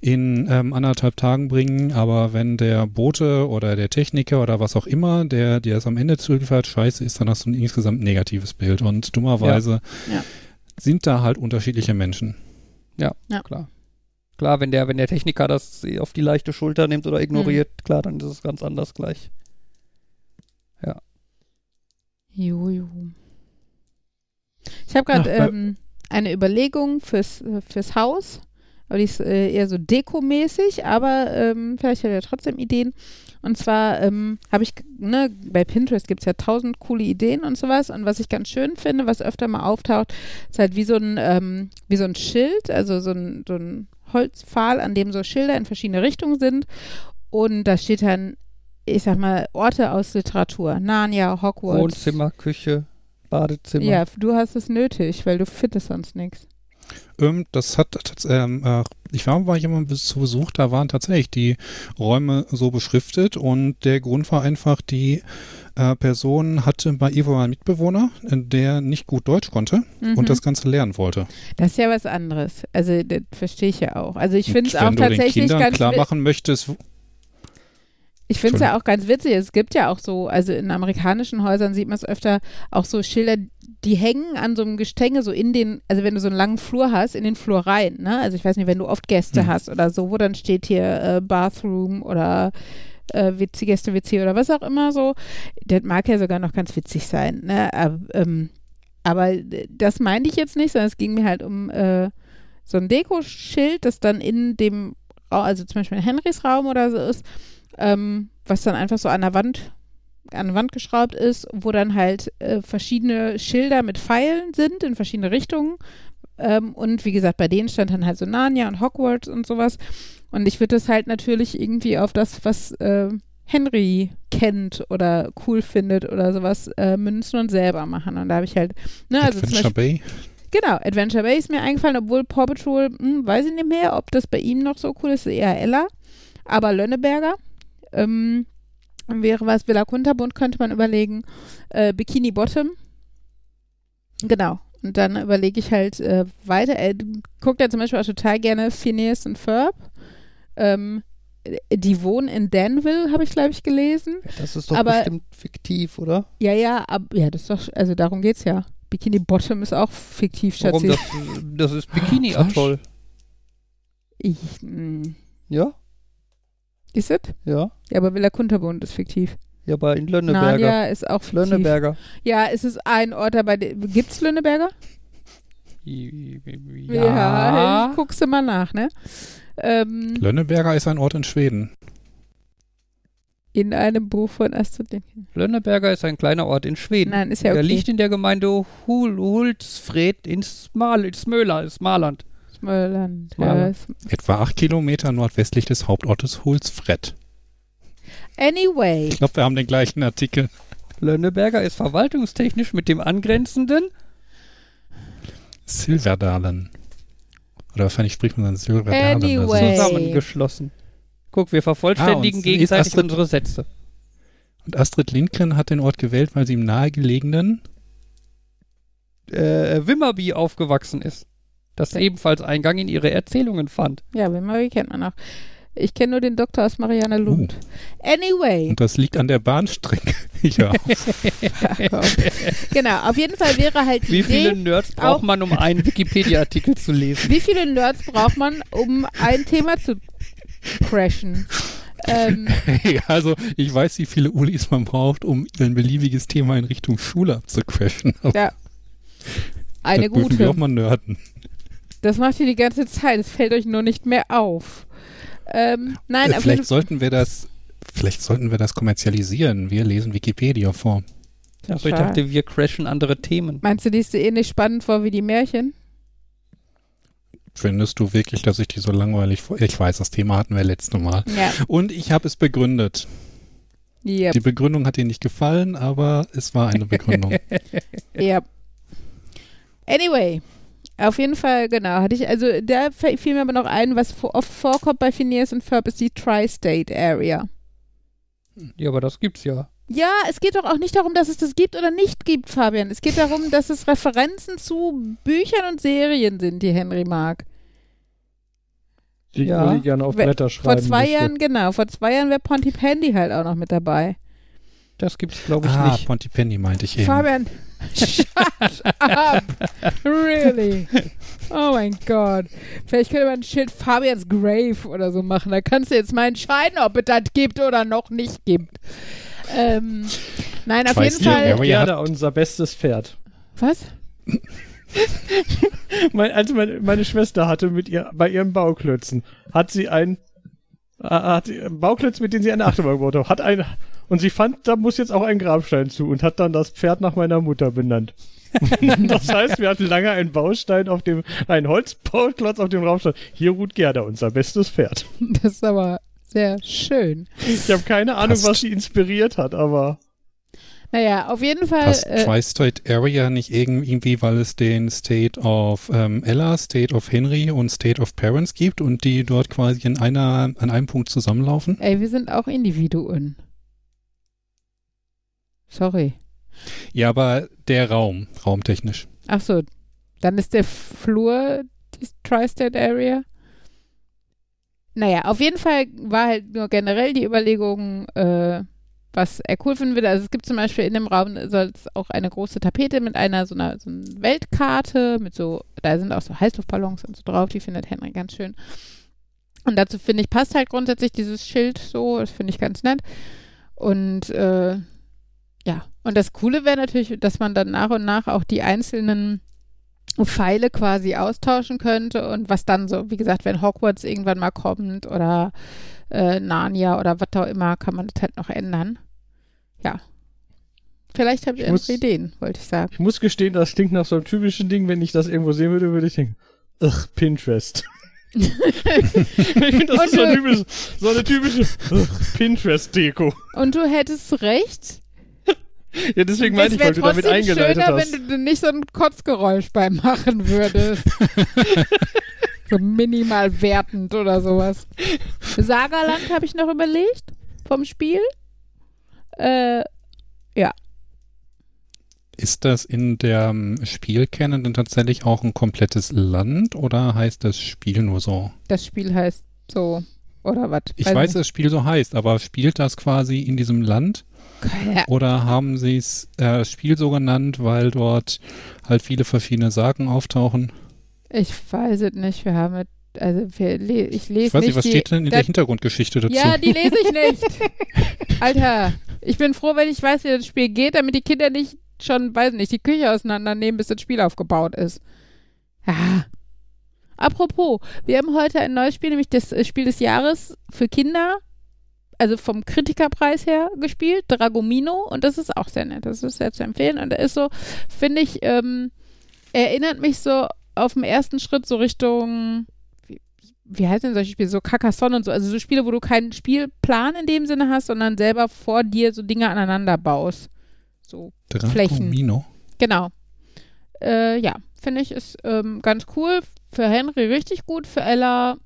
in ähm, anderthalb Tagen bringen, aber wenn der Bote oder der Techniker oder was auch immer, der dir das am Ende zuliefert, scheiße ist, dann hast du ein insgesamt negatives Bild. Und dummerweise Ja. sind da halt unterschiedliche Menschen. Klar. Klar, wenn der, wenn der Techniker das auf die leichte Schulter nimmt oder ignoriert, Hm. klar, dann ist es ganz anders gleich. Jojo. Ich habe gerade ähm, eine Überlegung fürs, äh, fürs Haus, aber die ist äh, eher so dekomäßig, aber ähm, vielleicht hat er trotzdem Ideen. Und zwar ähm, habe ich, ne, bei Pinterest gibt es ja tausend coole Ideen und sowas. Und was ich ganz schön finde, was öfter mal auftaucht, ist halt wie so ein, ähm, wie so ein Schild, also so ein, so ein Holzpfahl, an dem so Schilder in verschiedene Richtungen sind. Und da steht dann, ich sag mal, Orte aus Literatur. Narnia, Hogwarts. Wohnzimmer, Küche, Badezimmer. Ja, du hast es nötig, weil du findest sonst nichts. Ähm, das hat ähm, äh, ich war bei jemandem zu Besuch, da waren tatsächlich die Räume so beschriftet und der Grund war einfach, die äh, Person hatte bei Ivo einen Mitbewohner, äh, der nicht gut Deutsch konnte Mhm. und das Ganze lernen wollte. das ist ja was anderes. Also, das verstehe ich ja auch. Also, ich finde es auch Wenn du den tatsächlich Kindern ganz. klar machen möchtest, Ich finde es ja auch ganz witzig. Es gibt ja auch so, also in amerikanischen Häusern sieht man es öfter, auch so Schilder, die hängen an so einem Gestänge, so in den, also wenn du so einen langen Flur hast, in den Flur rein, ne? Also ich weiß nicht, wenn du oft Gäste Hm. hast oder so, wo dann steht hier äh, Bathroom oder äh, WC, Gäste-WC oder was auch immer so. Das mag ja sogar noch ganz witzig sein, ne? Aber, ähm, aber das meinte ich jetzt nicht, sondern es ging mir halt um äh, so ein Dekoschild, das dann in dem, also zum Beispiel in Henrys Raum oder so ist, ähm, was dann einfach so an der Wand an der Wand geschraubt ist, wo dann halt äh, verschiedene Schilder mit Pfeilen sind in verschiedene Richtungen. Ähm, und wie gesagt, bei denen stand dann halt so Narnia und Hogwarts und sowas. Und ich würde das halt natürlich irgendwie auf das, was äh, Henry kennt oder cool findet oder sowas, äh, münzen und selber machen. Und da habe ich halt, ne, also Adventure Bay, Genau, Adventure Bay ist mir eingefallen, obwohl Paw Patrol, hm, weiß ich nicht mehr, ob das bei ihm noch so cool ist, eher Ella. Aber Lönneberger ähm, wäre was, Villa Kunterbund könnte man überlegen. Äh, Bikini Bottom. Genau. Und dann überlege ich halt äh, weiter. Er guckt ja zum Beispiel auch total gerne Phineas und Ferb. Ähm, die wohnen in Danville, habe ich, glaube ich, gelesen. Das ist doch Aber- bestimmt fiktiv, oder? Ja, ja, ab, ja, das ist doch, also darum geht's ja. Bikini Bottom ist auch fiktiv, Warum Schatzi. das, das ist Bikini-Atoll. Ich, mh. Ja? Ist es? Ja? Ja, aber Villa Kunterbund ist fiktiv. Ja, aber in Lönneberger. Narnia ist auch fiktiv. Lönneberger. Ja, es ist ein Ort dabei. Gibt's Lönneberger? Ja. Ja, guckst du mal nach, ne? Ähm, Lönneberger ist ein Ort in Schweden. in einem Buch von Astrid Lindgren. Lönneberger ist ein kleiner Ort in Schweden. Nein, ist ja Der okay. liegt in der Gemeinde Hul Hultsfred in Smal in Smöla, in Smaland. Es- Etwa acht Kilometer nordwestlich des Hauptortes Hulsfred. anyway. Ich glaube, wir haben den gleichen Artikel. Lönneberger ist verwaltungstechnisch mit dem angrenzenden Silverdalen. Oder wahrscheinlich spricht man dann Silverdalen. Anyway. Also. zusammengeschlossen. Guck, wir vervollständigen Ah, gegenseitig Astrid- unsere Sätze. Und Astrid Lindgren hat den Ort gewählt, weil sie im nahegelegenen Äh, Wimmerby aufgewachsen ist. Das ebenfalls Eingang in ihre Erzählungen fand. Ja, Wimmerby kennt man auch. Ich kenne nur den Doktor aus Marianne Lund. Anyway. und das liegt an der Bahnstrecke. ja. genau, auf jeden Fall wäre halt die Wie viele Idee, Nerds braucht auch- man, um einen Wikipedia-Artikel zu lesen? wie viele Nerds braucht man, um ein Thema zu crashen? Ähm, Hey, also ich weiß, wie viele Ulis man braucht, um ein beliebiges Thema in Richtung Schule abzucrashen. Ja. Eine das dürfen wir auch gute. mal nörden. Das macht ihr die ganze Zeit. Es fällt euch nur nicht mehr auf. Ähm, nein, Äh, vielleicht sollten wir das, vielleicht sollten wir das kommerzialisieren. Wir lesen Wikipedia vor. Achso, ich dachte, wir crashen andere Themen. Meinst du, die ist dir ähnlich spannend vor wie die Märchen? Findest du wirklich, dass ich die so langweilig vor... Ich weiß, das Thema hatten wir letzte Mal. Ja. Und ich habe es begründet. Yep. Die Begründung hat dir nicht gefallen, aber es war eine Begründung. Ja. Anyway, auf jeden Fall, genau, hatte ich, also da fiel mir aber noch ein, was vor- oft vorkommt bei Phineas und Ferb, ist die Tri-State Area. Ja, aber das gibt's ja. Ja, es geht doch auch nicht darum, dass es das gibt oder nicht gibt, Fabian. Es geht darum, dass es Referenzen zu Büchern und Serien sind, die Henry mag. Die Ja. Gerne auf We- Bretter Vor schreiben zwei möchte. Jahren, genau, vor zwei Jahren wäre Pontypandy halt auch noch mit dabei. Das gibt's, glaube ich, ah, nicht. Pontypenny meinte ich eben. Fabian, shut up. Really? Oh mein Gott. Vielleicht könnte man ein Schild Fabians Grave oder so machen. Da kannst du jetzt mal entscheiden, ob es das gibt oder noch nicht gibt. Ähm, nein, auf Ich weiß jeden nicht, Fall. Hat- Gerda, unser bestes Pferd. Was? Mein, also meine, meine Schwester hatte mit ihr bei ihren Bauklötzen hat sie ein äh, hat Bauklötze, mit denen sie eine Achterbahn gebaut hat, hat ein und sie fand, da muss jetzt auch ein Grabstein zu und hat dann das Pferd nach meiner Mutter benannt. das heißt, wir hatten lange einen Baustein auf dem, einen Holzbauklotz auf dem Raumstein. Hier ruht Gerda, unser bestes Pferd. Das ist aber sehr schön. Ich habe keine Ahnung, Passt. was sie inspiriert hat, aber Naja, auf jeden Fall. Passt Äh, Tri-State Area nicht irgendwie, weil es den State of ähm, Ella, State of Henry und State of Parents gibt und die dort quasi in einer, an einem Punkt zusammenlaufen? ey, wir sind auch Individuen. Sorry. Ja, aber der Raum, raumtechnisch. Ach so, dann ist der Flur die Tri-State Area. Naja, auf jeden Fall war halt nur generell die Überlegung, äh, was er cool finden würde. Also es gibt zum Beispiel in dem Raum soll es auch eine große Tapete mit einer so einer so einer Weltkarte mit so, da sind auch so Heißluftballons und so drauf, die findet Henry ganz schön. Und dazu finde ich, passt halt grundsätzlich dieses Schild so, das finde ich ganz nett. Und äh, und das Coole wäre natürlich, dass man dann nach und nach auch die einzelnen Pfeile quasi austauschen könnte und was dann so, wie gesagt, wenn Hogwarts irgendwann mal kommt oder äh, Narnia oder was auch immer, kann man das halt noch ändern. Ja. Vielleicht habt ihr Ich muss- Ideen, wollte ich sagen. ich muss gestehen, das klingt nach so einem typischen Ding, wenn ich das irgendwo sehen würde, würde ich denken, ugh, Pinterest. ich finde, das Und ist so, typisch, so eine typische Pinterest-Deko. Und du hättest recht. Ja, deswegen meine es ich, wäre weil du damit trotzdem eingeleitet schöner, hast. wenn du nicht so ein Kotzgeräusch beim Machen würdest. so minimal wertend oder sowas. Sagerland habe ich noch überlegt vom Spiel. Äh, Ist das in der ähm, Spielcanon denn tatsächlich auch ein komplettes Land oder heißt das Spiel nur so? das Spiel heißt so. Oder was? Ich weiß, dass das Spiel so heißt, aber spielt das quasi in diesem Land Oder haben sie es äh, das Spiel so genannt, weil dort halt viele verschiedene Sagen auftauchen? ich weiß es nicht. Wir haben es. Also, wir ich lese Ich weiß nicht. was die, steht denn in der Hintergrundgeschichte dazu? Ja, die lese ich nicht. Alter, ich bin froh, wenn ich weiß, wie das Spiel geht, damit die Kinder nicht schon, weiß nicht, die Küche auseinandernehmen, bis das Spiel aufgebaut ist. Ja. Apropos, wir haben heute ein neues Spiel, nämlich das äh, Spiel des Jahres für Kinder, also vom Kritikerpreis her gespielt, Dragomino, und das ist auch sehr nett. Das ist sehr zu empfehlen. Und er ist so, finde ich, ähm, erinnert mich so auf den ersten Schritt so Richtung, wie, heißt denn solche Spiele? So Carcassonne und so. Also so Spiele, wo du keinen Spielplan in dem Sinne hast, sondern selber vor dir so Dinge aneinander baust. So Flächen. Dracomino. Genau. Äh, ja, finde ich, ist ähm, ganz cool. Für Henry richtig gut, für Ella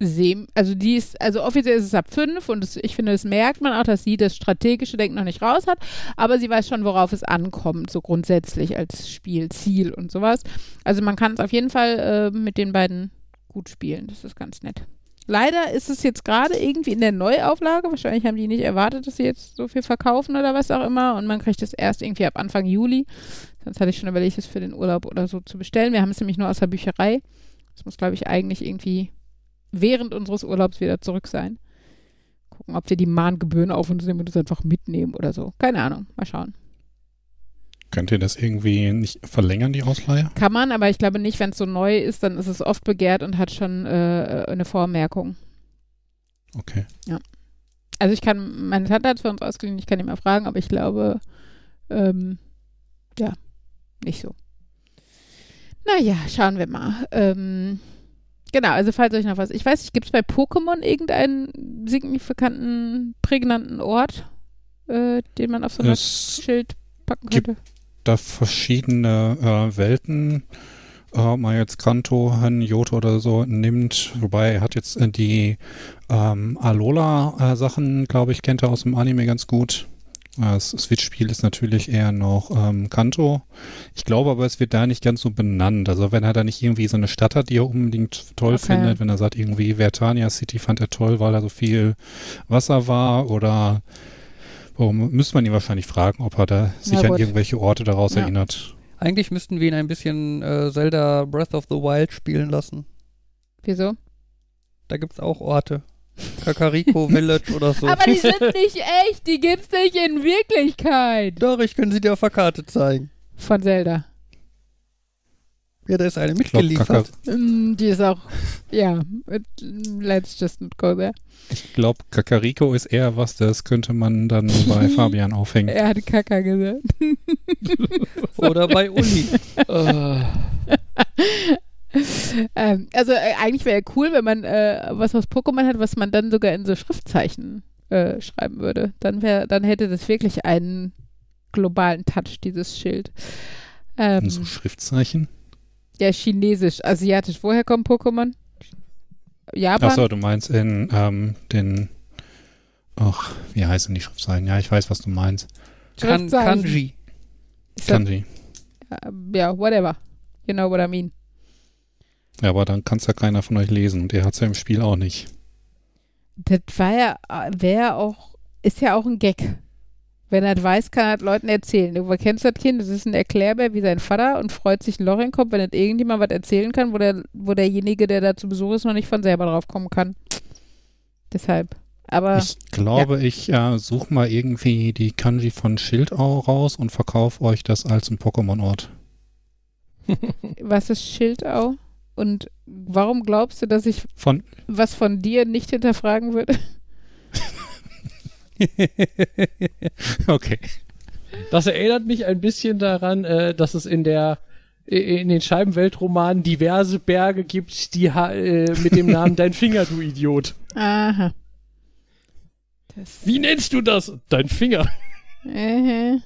sehen, also die ist, also offiziell ist es ab fünf und das, ich finde, das merkt man auch, dass sie das strategische Denken noch nicht raus hat, aber sie weiß schon, worauf es ankommt, so grundsätzlich als Spielziel und sowas. Also man kann es auf jeden Fall äh, mit den beiden gut spielen, das ist ganz nett. Leider ist es jetzt gerade irgendwie in der Neuauflage, wahrscheinlich haben die nicht erwartet, dass sie jetzt so viel verkaufen oder was auch immer und man kriegt es erst irgendwie ab Anfang Juli. Sonst hatte ich schon überlegt, es für den Urlaub oder so zu bestellen. Wir haben es nämlich nur aus der Bücherei. Das muss, glaube ich, eigentlich irgendwie während unseres Urlaubs wieder zurück sein. Gucken, ob wir die Mahngebühren auf uns nehmen und das einfach mitnehmen oder so. Keine Ahnung. Mal schauen. Könnt ihr das irgendwie nicht verlängern, die Ausleihe? Kann man, aber ich glaube nicht, wenn es so neu ist, dann ist es oft begehrt und hat schon äh, eine Vormerkung. Okay. Also ich kann, meine Tante hat es für uns ausgeliehen, ich kann ihn mal fragen, aber ich glaube, ähm, ja, nicht so. Naja, schauen wir mal. Ähm, genau, also falls euch noch was, ich weiß nicht, gibt es bei Pokémon irgendeinen signifikanten, prägnanten Ort, äh, den man auf so ein Schild packen gibt- könnte? da verschiedene äh, Welten, äh, ob man jetzt Kanto, Han, Yoto oder so nimmt, wobei er hat jetzt äh, die ähm, Alola-Sachen, glaube ich, kennt er aus dem Anime ganz gut. Äh, Das Switch-Spiel ist natürlich eher noch ähm, Kanto. Ich glaube aber, es wird da nicht ganz so benannt. Also wenn er da nicht irgendwie so eine Stadt hat, die er unbedingt toll Okay. findet, wenn er sagt, irgendwie Vertania City fand er toll, weil da so viel Wasser war oder warum müsste man ihn wahrscheinlich fragen, ob er da sich an irgendwelche Orte daraus Ja. erinnert. Eigentlich müssten wir ihn ein bisschen äh, Zelda Breath of the Wild spielen lassen. Wieso? Da gibt's auch Orte. Kakariko Village oder so. Aber die sind nicht echt, die gibt's nicht in Wirklichkeit. Doch, ich kann sie dir auf der Karte zeigen. Von Zelda. Ja, da ist eine mitgeliefert. Mm, Die ist auch, ja, let's just not go there. Ich glaube, Kakariko ist eher was, das könnte man dann bei Fabian aufhängen. Er hat Kaka gesagt. Oder bei Uli. Äh, ähm, also äh, eigentlich wäre cool, wenn man äh, was aus Pokémon hat, was man dann sogar in so Schriftzeichen äh, schreiben würde. Dann wäre, dann hätte das wirklich einen globalen Touch, dieses Schild. Ähm, So Schriftzeichen. Ja, chinesisch, asiatisch. Woher kommen Pokémon? Japan? Achso, du meinst in ähm, den. Ach, wie heißen die Schriftzeichen? Ja, ich weiß, was du meinst. kan. Kanji. Kanji. Ja, whatever. You know what I mean. Ja, aber dann kann es ja keiner von euch lesen. Der hat es ja im Spiel auch nicht. Das war ja, wäre auch, ist ja auch ein Gag. Wenn er das weiß, kann er das Leuten erzählen. Du kennst das Kind, das ist ein Erklärbär wie sein Vater und freut sich ein Loch in den Kopf, wenn das irgendjemand was erzählen kann, wo, der, wo derjenige, der da zu Besuch ist, noch nicht von selber drauf kommen kann. Deshalb. Aber Ich glaube, ich äh, suche mal irgendwie die Kanji von Schildau raus und verkaufe euch das als ein Pokémon-Ort. was ist Schildau? Und warum glaubst du, dass ich Von, was von dir nicht hinterfragen würde? okay. Das erinnert mich ein bisschen daran, äh, dass es in der in den Scheibenweltromanen diverse Berge gibt, die ha- äh, mit dem Namen Dein Finger, du Idiot. Aha. Das, Wie nennst du das? Dein Finger. äh,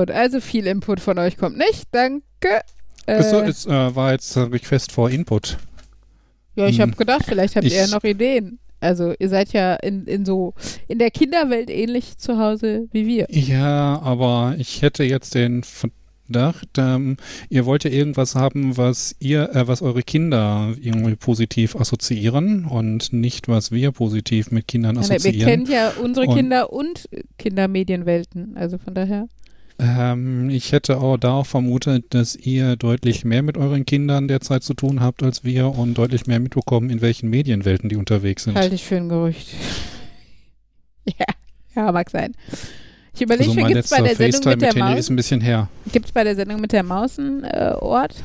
Gut, also viel Input von euch kommt nicht. Danke. Äh, Achso, es äh, war jetzt äh, Request for Input. ja, ich habe hm. gedacht, vielleicht habt ihr ja Ich- noch Ideen. Also ihr seid ja in, in so in der Kinderwelt ähnlich zu Hause wie wir. Ja, aber ich hätte jetzt den Verdacht, ähm, ihr wollt ja irgendwas haben, was ihr, äh, was eure Kinder irgendwie positiv assoziieren und nicht, was wir positiv mit Kindern Ja, wir assoziieren. kennen ja unsere Und- Kinder und Kindermedienwelten. Also von daher. Ähm, ich hätte auch da auch vermutet, dass ihr deutlich mehr mit euren Kindern derzeit zu tun habt als wir und deutlich mehr mitbekommen, in welchen Medienwelten die unterwegs sind. Halte ich für ein Gerücht. ja. Ja, mag sein. Ich überlege, Also mein gibt es bei letzter der Sendung FaceTime mit mit der Maus, ist ein bisschen her. gibt's bei der Sendung mit der Maus einen äh, Ort?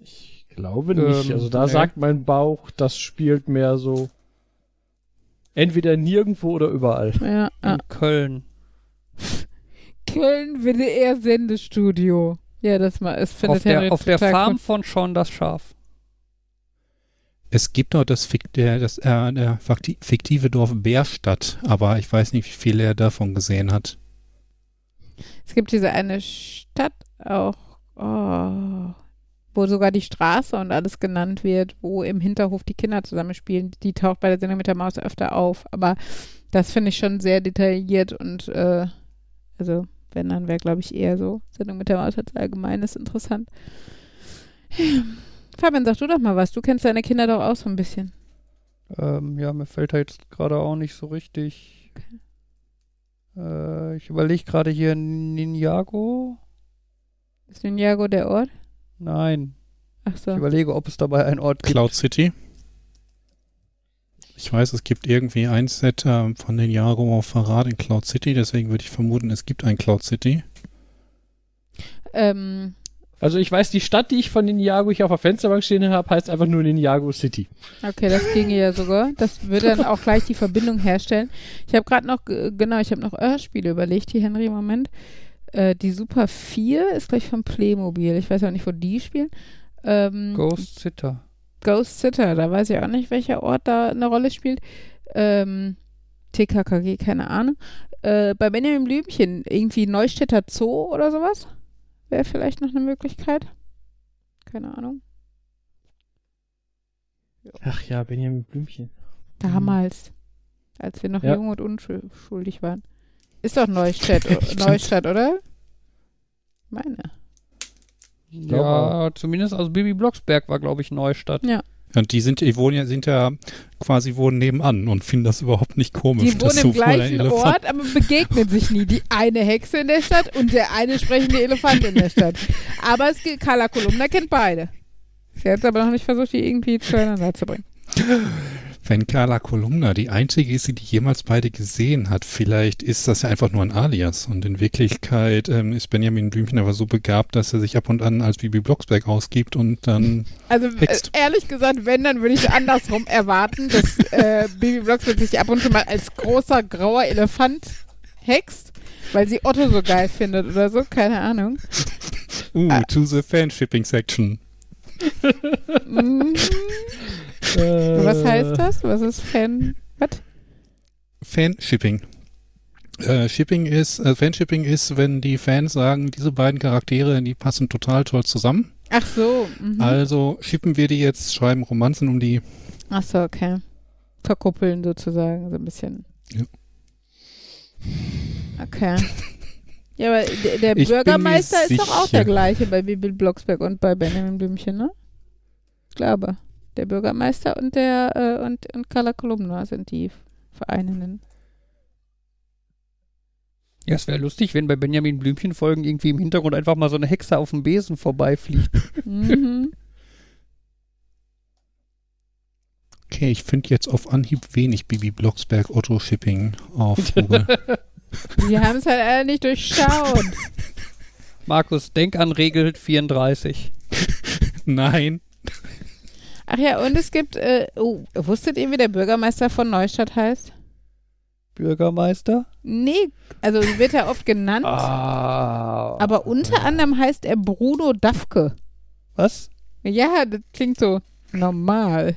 Ich glaube nicht. Ähm, also da nee. sagt mein Bauch, das spielt mehr so entweder nirgendwo oder überall. Ja, ah. In Köln. Köln WDR Sendestudio. Ja, das mal, es findet Auf der, Henry auf der Farm cool. von Sean das Schaf. Es gibt noch das, Fik der, das äh, fiktive Dorf Bärstadt, aber ich weiß nicht, wie viel er davon gesehen hat. Es gibt diese eine Stadt auch, oh, wo sogar die Straße und alles genannt wird, wo im Hinterhof die Kinder zusammenspielen. Die taucht bei der Sendung mit der Maus öfter auf. Aber das finde ich schon sehr detailliert und äh, also wenn, dann wäre, glaube ich, eher so Sendung mit der Maus als Allgemeines interessant. Fabian, sag du doch mal was. Du kennst deine Kinder doch auch so ein bisschen. Ähm, ja, mir fällt da jetzt gerade auch nicht so richtig. Äh, ich überlege gerade hier Ninjago. Ist Ninjago der Ort? Nein. Ach so. Ich überlege, ob es dabei einen Ort gibt. Cloud City. Ich weiß, es gibt irgendwie ein Set äh, von den Jaro auf Verrat in Cloud City, deswegen würde ich vermuten, es gibt ein Cloud City. Ähm, Also ich weiß, die Stadt, die ich von Ninjago hier auf der Fensterbank stehen habe, heißt einfach nur Ninjago City. Okay, das ginge ja sogar. Das würde dann auch gleich die Verbindung herstellen. Ich habe gerade noch, äh, genau, ich habe noch Hörspiele überlegt, die Henry Moment. Äh, die Super 4 ist gleich von Playmobil. Ich weiß auch nicht, wo die spielen. Ähm, Ghost Sitter. Ghost Sitter, da weiß ich auch nicht, welcher Ort da eine Rolle spielt. Ähm, TKKG, keine Ahnung. Äh, bei Benjamin Blümchen, irgendwie Neustädter Zoo oder sowas? Wäre vielleicht noch eine Möglichkeit. Keine Ahnung. Ach ja, Benjamin Blümchen. Damals, als wir noch Ja. jung und unschuldig waren. Ist doch Neustadt. Neustadt, oder? Meine. Ja, zumindest, also Bibi Blocksberg war, glaube ich, Neustadt. Und die sind, die wohnen ja, sind ja quasi wohnen nebenan und finden das überhaupt nicht komisch. Die wohnen im gleichen Ort, aber begegnen sich nie. Die eine Hexe in der Stadt und der eine sprechende Elefant in der Stadt. Aber es gilt, Carla Kolumna kennt beide. Sie hat aber noch nicht versucht, die irgendwie zueinander zu bringen. Wenn Carla Kolumna die einzige ist, die jemals beide gesehen hat, vielleicht ist das ja einfach nur ein Alias. Und in Wirklichkeit ähm, ist Benjamin Blümchen aber so begabt, dass er sich ab und an als Bibi Blocksberg ausgibt und dann Also äh, Hext. ehrlich gesagt, wenn, dann würde ich andersrum erwarten, dass äh, Bibi Blocksberg sich ab und zu mal als großer grauer Elefant hext, weil sie Otto so geil findet oder so, keine Ahnung. uh, Ah. to the Fanshipping Section. Mhm. Äh, Was heißt das? Was ist Fan? Was? Fanshipping. Äh, Shipping ist, äh, Fanshipping ist, wenn die Fans sagen, diese beiden Charaktere, die passen total toll zusammen. Ach so. Mhm. Also shippen wir die jetzt, schreiben Romanzen um die. Ach so, okay. Verkuppeln sozusagen, so ein bisschen. Ja. Okay. Ja, aber der, der Bürgermeister ist doch auch der gleiche bei Bibi Blocksberg und bei Benjamin Blümchen, ne? Ich glaube. Der Bürgermeister und der äh, und, und Carla Kolumna sind die Vereinenden. Ja, es wäre lustig, wenn bei Benjamin Blümchen Folgen irgendwie im Hintergrund einfach mal so eine Hexe auf dem Besen vorbeifliegt. Mhm. Okay, ich finde jetzt auf Anhieb wenig Bibi Blocksberg Otto Shipping auf Google. Die haben es halt alle nicht durchschaut. Markus, denk an Regel 34. Nein. Ach ja, und es gibt, äh, oh, wusstet ihr, wie der Bürgermeister von Neustadt heißt? Bürgermeister? Nee, also wird er oft genannt, Ah. aber unter anderem heißt er Bruno Dafke. Was? Ja, das klingt so normal.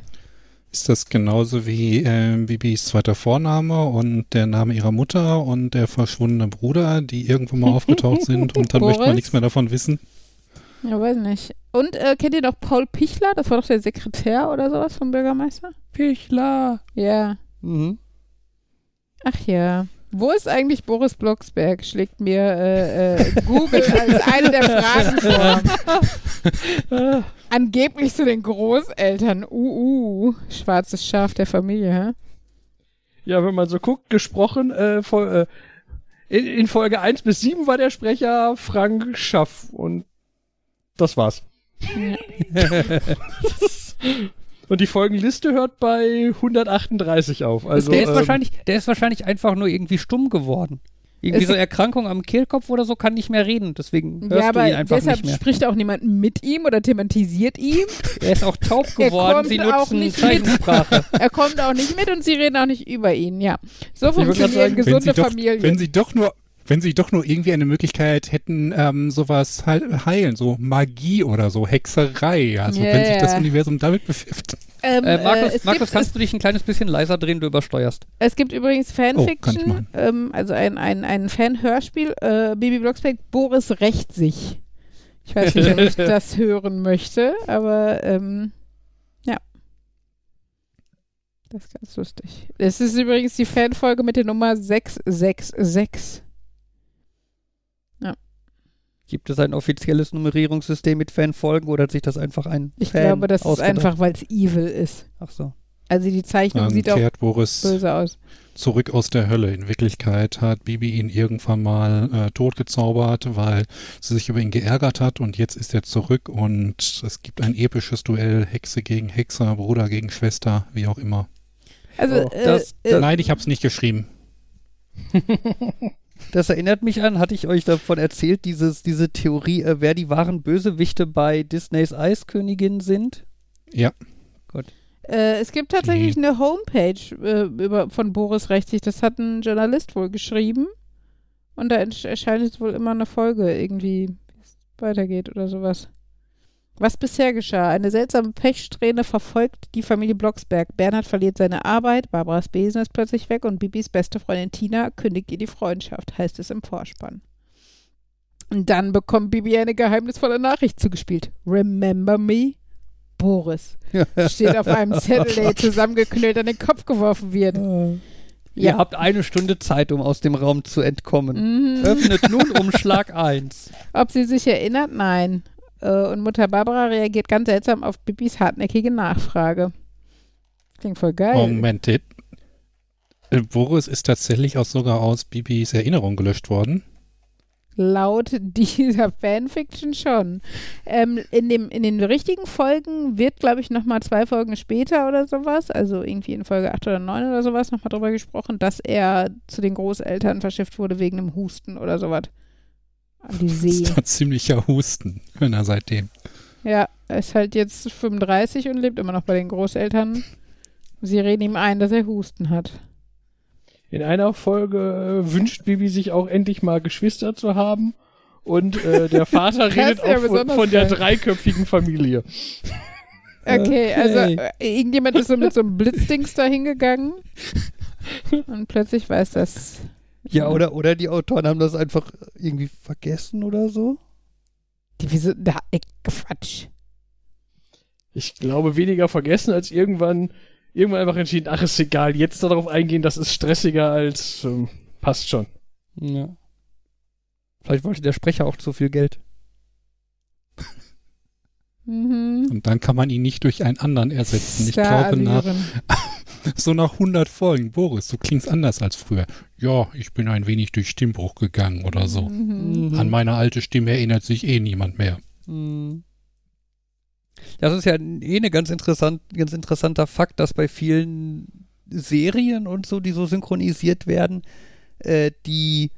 Ist das genauso wie äh, Bibis zweiter Vorname und der Name ihrer Mutter und der verschwundene Bruder, die irgendwo mal aufgetaucht sind und dann möchte man Boris? nichts mehr davon wissen? Ja, weiß nicht. Und äh, kennt ihr doch Paul Pichler? Das war doch der Sekretär oder sowas vom Bürgermeister? Pichler. Ja. Mhm. Ach ja. Wo ist eigentlich Boris Blocksberg? Schlägt mir äh, äh, Google als eine der Fragen vor. Angeblich zu den Großeltern. Uh, uh. Schwarzes Schaf der Familie, hä? Ja, wenn man so guckt, gesprochen, äh, Vol äh, in, in Folge 1 bis 7 war der Sprecher Frank Schaff und das war's. Und die Folgenliste hört bei 138 auf. Also, der, ist ähm, wahrscheinlich, der ist wahrscheinlich einfach nur irgendwie stumm geworden. Irgendwie so Erkrankung am Kehlkopf oder so kann nicht mehr reden. Deswegen hörst ja, aber du ihn einfach deshalb nicht mehr. spricht auch niemand mit ihm oder thematisiert ihm. Er ist auch taub Er geworden. kommt Sie auch nutzen nicht Zeichensprache. Er kommt auch nicht mit und sie reden auch nicht über ihn. Ja, so funktionieren sagen, wenn gesunde doch, Familien. wenn sie doch nur wenn sie doch nur irgendwie eine Möglichkeit hätten, ähm, sowas heil- heilen, so Magie oder so, Hexerei, also Ja, wenn sich das. Universum damit beschäftigt. ähm, Äh, Markus, äh, Markus gibt, kannst du dich ein kleines bisschen leiser drehen, du übersteuerst. es gibt übrigens Oh, Fanfiction, machen. ähm, also ein, ein, ein Fan-Hörspiel. Äh, Baby Blocksberg, Boris rächt sich. Ich weiß nicht, ob ich das hören möchte, aber ähm, ja. Das ist ganz lustig. Es ist übrigens die Fanfolge mit der Nummer 666. Gibt es ein offizielles Nummerierungssystem mit Fanfolgen oder hat sich das einfach ein Ich Fan glaube, das ist ausgedacht? einfach, weil es evil ist. Ach so. Also die Zeichnung Dann sieht auch Boris böse aus. zurück aus der Hölle. In Wirklichkeit hat Bibi ihn irgendwann mal äh, totgezaubert, weil sie sich über ihn geärgert hat und jetzt ist er zurück und es gibt ein episches Duell Hexe gegen Hexer, Bruder gegen Schwester, wie auch immer. Also Oh, äh, das- äh, Nein, ich habe es nicht geschrieben. Das erinnert mich an, hatte ich euch davon erzählt, dieses, diese Theorie, äh, wer die wahren Bösewichte bei Disneys Eiskönigin sind? Ja. Äh, es gibt tatsächlich eine Homepage äh, über, von Boris Rechtzig. Das hat ein Journalist wohl geschrieben. Und da erscheint jetzt wohl immer eine Folge irgendwie, wie es weitergeht oder sowas. Was bisher geschah? Eine seltsame Pechsträhne verfolgt die Familie Blocksberg. Bernhard verliert seine Arbeit, Barbaras Besen ist plötzlich weg und Bibis beste Freundin Tina kündigt ihr die Freundschaft, heißt es im Vorspann. Und dann bekommt Bibi eine geheimnisvolle Nachricht zugespielt. Remember me? Boris steht auf einem Zettel, der ihr zusammengeknüllt an den Kopf geworfen wird. Ihr Ja. habt eine Stunde Zeit, um aus dem Raum zu entkommen. Mhm. Öffnet nun Umschlag 1. Ob sie sich erinnert? Nein. Äh, Und Mutter Barbara reagiert ganz seltsam auf Bibis hartnäckige Nachfrage. Klingt voll geil. Moment, äh, Boris ist tatsächlich auch sogar aus Bibis Erinnerung gelöscht worden. Laut dieser Fanfiction schon. Ähm, in, dem, in den richtigen Folgen wird, glaube ich, nochmal zwei Folgen später oder sowas, also irgendwie in Folge 8 oder 9 oder sowas, nochmal drüber gesprochen, dass er zu den Großeltern verschifft wurde wegen einem Husten oder sowas. An die Das See. ist ein ziemlicher Husten, wenn er seitdem. Ja, er ist halt jetzt 35 und lebt immer noch bei den Großeltern. Sie reden ihm ein, dass er Husten hat. In einer Folge äh, wünscht Bibi sich auch endlich mal Geschwister zu haben. Und äh, der Vater Das redet ja auch von, besonders von der dreiköpfigen Familie. Okay, Okay. also äh, irgendjemand ist so mit so einem Blitzdings da hingegangen und plötzlich weiß das. Ja, oder, oder die Autoren haben das einfach irgendwie vergessen oder so. Die, wieso, da, ey, Quatsch. Ich glaube, weniger vergessen als irgendwann, irgendwann einfach entschieden, ach, ist egal, jetzt darauf eingehen, das ist stressiger als, ähm, passt schon. Ja. Vielleicht wollte der Sprecher auch zu viel Geld. Mhm. Und dann kann man ihn nicht durch einen anderen ersetzen. Ich glaube, nach. so nach 100 Folgen, Boris, du klingst anders als früher. Ja, ich bin ein wenig durch Stimmbruch gegangen oder so. Mhm. An meine alte Stimme erinnert sich eh niemand mehr. Mhm. Das ist ja eh eine ganz, interessant, ganz interessanter Fakt, dass bei vielen Serien und so, die so synchronisiert werden, äh, die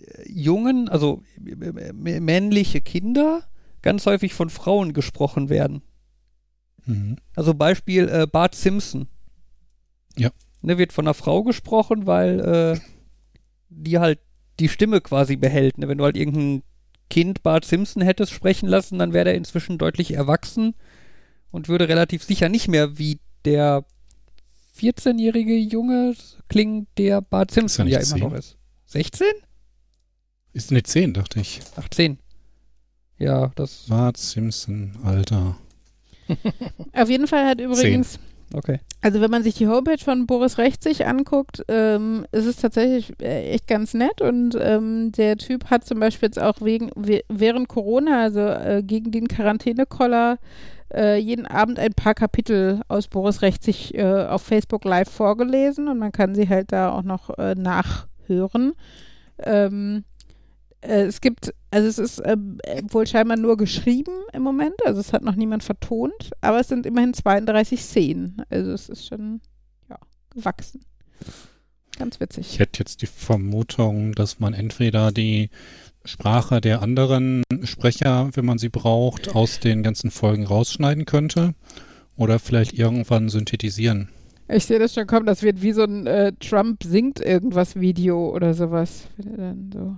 äh, jungen, also äh, äh, männliche Kinder ganz häufig von Frauen gesprochen werden. Mhm. Also Beispiel äh, Bart Simpson. Ja. Ne, wird von einer Frau gesprochen, weil äh, die halt die Stimme quasi behält. Ne? Wenn du halt irgendein Kind Bart Simpson hättest sprechen lassen, dann wäre der inzwischen deutlich erwachsen und würde relativ sicher nicht mehr wie der 14-jährige Junge klingen, der Bart Simpson nicht ja immer 10? noch ist. 16? Ist eine 10, dachte ich. Ach, 10. Ja, das. Bart Simpson, Alter. Auf jeden Fall hat übrigens, Okay. also wenn man sich die Homepage von Boris Rechtzig anguckt, ähm, ist es tatsächlich äh, echt ganz nett und ähm, der Typ hat zum Beispiel jetzt auch wegen, we- während Corona, also äh, gegen den Quarantänekoller, äh, jeden Abend ein paar Kapitel aus Boris Rechtzig äh, auf Facebook live vorgelesen und man kann sie halt da auch noch äh, nachhören. Ähm, Äh, es gibt, also es ist äh, wohl scheinbar nur geschrieben im Moment, also es hat noch niemand vertont, aber es sind immerhin 32 Szenen. Also es ist schon, ja, gewachsen. Ganz Ich witzig. hätte jetzt die Vermutung, dass man entweder die Sprache der anderen Sprecher, wenn man sie braucht, aus den ganzen Folgen rausschneiden könnte oder vielleicht irgendwann synthetisieren. Ich sehe das schon kommen, das wird wie so ein äh, Trump singt irgendwas Video oder sowas. Wenn er Dann so.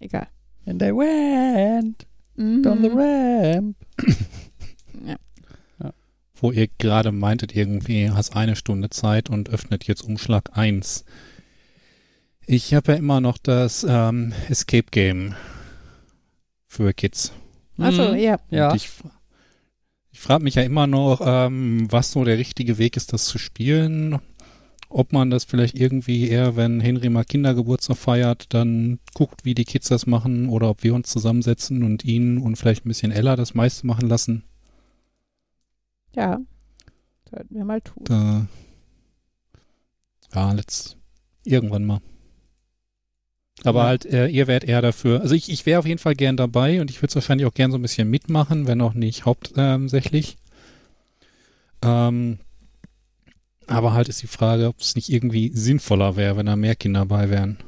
Egal. And they went down the Mhm. ramp. Ja. Wo ihr gerade meintet, irgendwie hast eine Stunde Zeit und öffnet jetzt Umschlag 1. Ich habe ja immer noch das ähm, Escape Game für Kids. Achso, Mhm. ja. Ja. Und ich, ich frage mich ja immer noch, ähm, was so der richtige Weg ist, das zu spielen. Ob man das vielleicht irgendwie eher, wenn Henry mal Kindergeburtstag feiert, dann guckt, wie die Kids das machen oder ob wir uns zusammensetzen und ihn und vielleicht ein bisschen Ella das meiste machen lassen. Ja. Sollten wir mal tun. Da, ja, let's irgendwann mal. Aber Ja. halt, äh, ihr wärt eher dafür. Also ich, ich wäre auf jeden Fall gern dabei und ich würde es wahrscheinlich auch gern so ein bisschen mitmachen, wenn auch nicht hauptsächlich. Ähm, aber halt ist die Frage, ob es nicht irgendwie sinnvoller wäre, wenn da mehr Kinder dabei wären.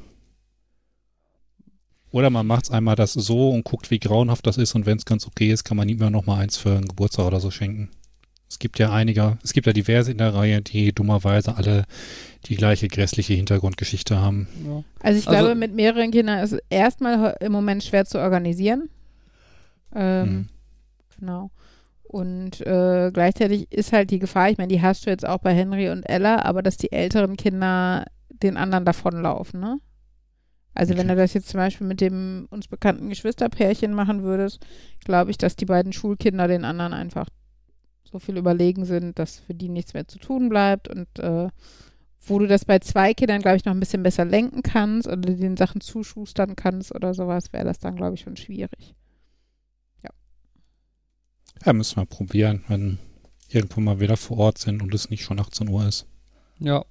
Oder man macht es einmal das so und guckt, wie grauenhaft das ist und wenn es ganz okay ist, kann man ihm immer noch mal eins für einen Geburtstag oder so schenken. Es gibt ja einige, es gibt ja diverse in der Reihe, die dummerweise alle die gleiche grässliche Hintergrundgeschichte haben. Ja. Also ich Also- glaube, mit mehreren Kindern ist es erstmal im Moment schwer zu organisieren. Ähm, Hm. Genau. Und äh, gleichzeitig ist halt die Gefahr, ich meine, die hast du jetzt auch bei Henry und Ella, aber dass die älteren Kinder den anderen davonlaufen, ne? Also wenn Okay. du das jetzt zum Beispiel mit dem uns bekannten Geschwisterpärchen machen würdest, glaube ich, dass die beiden Schulkinder den anderen einfach so viel überlegen sind, dass für die nichts mehr zu tun bleibt und äh, wo du das bei zwei Kindern, glaube ich, noch ein bisschen besser lenken kannst oder den Sachen zuschustern kannst oder sowas, wäre das dann, glaube ich, schon schwierig. Ja, müssen wir probieren, wenn irgendwann mal wieder vor Ort sind und es nicht schon 18 Uhr ist. Ja.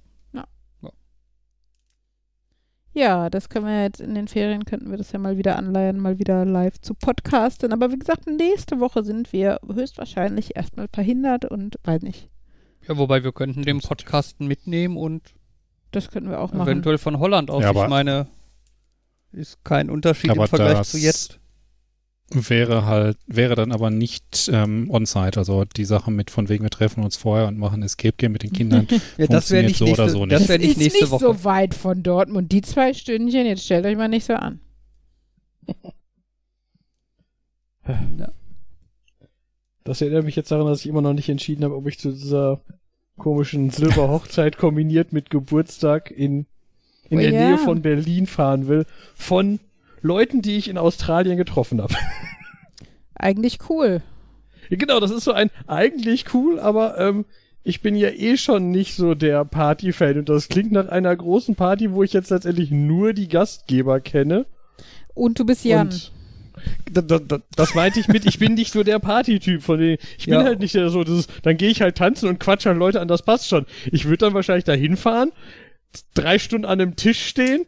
Ja, das können wir jetzt in den Ferien, könnten wir das ja mal wieder anleihen, mal wieder live zu podcasten. Aber wie gesagt, nächste Woche sind wir höchstwahrscheinlich erstmal verhindert und weiß nicht. ja, wobei wir könnten den Podcasten mitnehmen und Das könnten wir auch machen. eventuell von Holland aus. Ja, ich meine, ist kein Unterschied Aber im Vergleich das- zu jetzt. Wäre halt, wäre dann aber nicht ähm, on-site. Also die Sache mit von wegen, wir treffen uns vorher und machen Escape Game mit den Kindern. Ja, das wäre funktioniert nicht so nächste, oder so das nicht. wär nicht ist nächste nicht Woche. so weit von Dortmund. Die zwei Stündchen, jetzt stellt euch mal nicht so an. Das erinnert mich jetzt daran, dass ich immer noch nicht entschieden habe, ob ich zu dieser komischen Silberhochzeit kombiniert mit Geburtstag in, in Oh der ja. Nähe von Berlin fahren will. Von Leuten, die ich in Australien getroffen habe. Eigentlich cool. genau, das ist so ein eigentlich cool, aber ähm, ich bin ja eh schon nicht so der Party-Fan und das klingt nach einer großen Party, wo ich jetzt letztendlich nur die Gastgeber kenne. Und du bist Jan. Und da, da, da, das meinte ich mit, ich bin nicht so der Partytyp von denen. Ich bin Ja. halt nicht der so, das ist, dann gehe ich halt tanzen und quatsch halt Leute an, das passt schon. Ich würde dann wahrscheinlich da hinfahren, drei Stunden an einem Tisch stehen,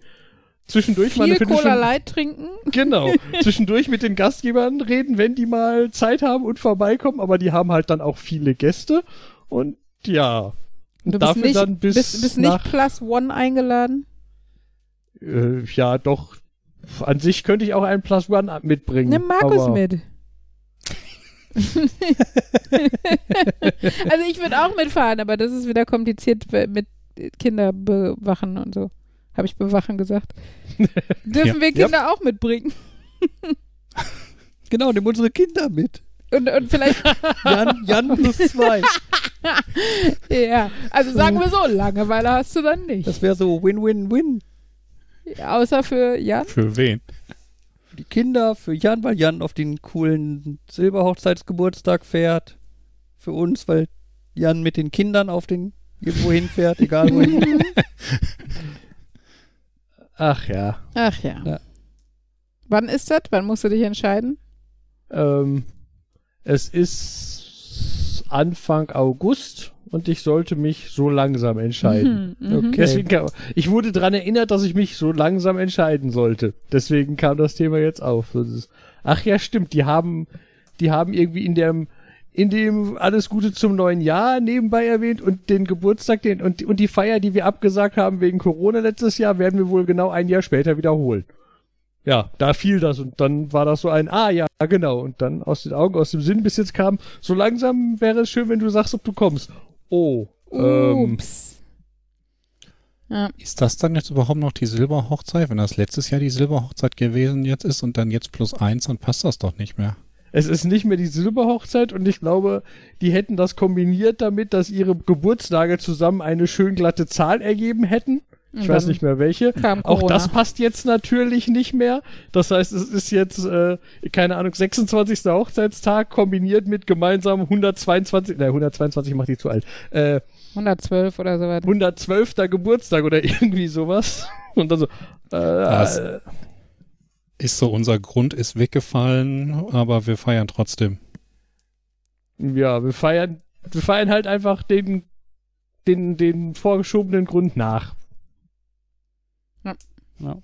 zwischendurch mal eine Viel Cola Light trinken. genau, zwischendurch mit den Gastgebern reden, wenn die mal Zeit haben und vorbeikommen, aber die haben halt dann auch viele Gäste und ja. Und Du bist dafür nicht, dann bis bist, bist nicht nach, Plus One eingeladen. äh, ja doch, an sich könnte ich auch einen Plus One mitbringen. Nimm Markus mit. also ich würde auch mitfahren, aber das ist wieder kompliziert mit Kinder bewachen und so. Habe ich bewachen gesagt. Dürfen Ja. wir Kinder auch mitbringen? Genau, nimm unsere Kinder mit. Und, und vielleicht, Jan, Jan plus zwei. ja, also sagen wir so, Langeweile hast du dann nicht. Das wäre so Win-Win-Win. Außer für Jan. Für wen? Für die Kinder, für Jan, weil Jan auf den coolen Silberhochzeitsgeburtstag fährt. Für uns, weil Jan mit den Kindern auf den irgendwo hinfährt, egal wohin. Ach ja. Ach ja. Ja. Wann ist das? Wann musst du dich entscheiden? Ähm, es ist Anfang August und ich sollte mich so langsam entscheiden. Mhm, mhm. Okay. Deswegen kam, ich wurde dran erinnert, dass ich mich so langsam entscheiden sollte. Deswegen kam das Thema jetzt auf. Ist, ach ja, stimmt, die haben, die haben irgendwie in dem, in dem alles Gute zum neuen Jahr nebenbei erwähnt und den Geburtstag, den, und, und die Feier, die wir abgesagt haben wegen Corona letztes Jahr, werden wir wohl genau ein Jahr später wiederholen. Ja, da fiel das und dann war das so ein, ah ja, genau. Und dann aus den Augen, aus dem Sinn bis jetzt kam, so langsam wäre es schön, wenn du sagst, ob du kommst. Oh, ähm, Ups. Ja. Ist das dann jetzt überhaupt noch die Silberhochzeit? Wenn das letztes Jahr die Silberhochzeit gewesen jetzt ist und dann jetzt plus eins, dann passt das doch nicht mehr. Es ist nicht mehr die Silberhochzeit und ich glaube, die hätten das kombiniert damit, dass ihre Geburtstage zusammen eine schön glatte Zahl ergeben hätten. Ich weiß nicht mehr welche. Auch das passt jetzt natürlich nicht mehr. Das heißt, es ist jetzt, äh, keine Ahnung, 26. Hochzeitstag kombiniert mit gemeinsam 122, ne, 122 macht die zu alt, äh, 112 oder so weiter. 112. Geburtstag oder irgendwie sowas. Und dann so, äh, äh, Ist so, unser Grund ist weggefallen, aber wir feiern trotzdem. ja, wir feiern, wir feiern halt einfach den, den, den vorgeschobenen Grund nach. Ja.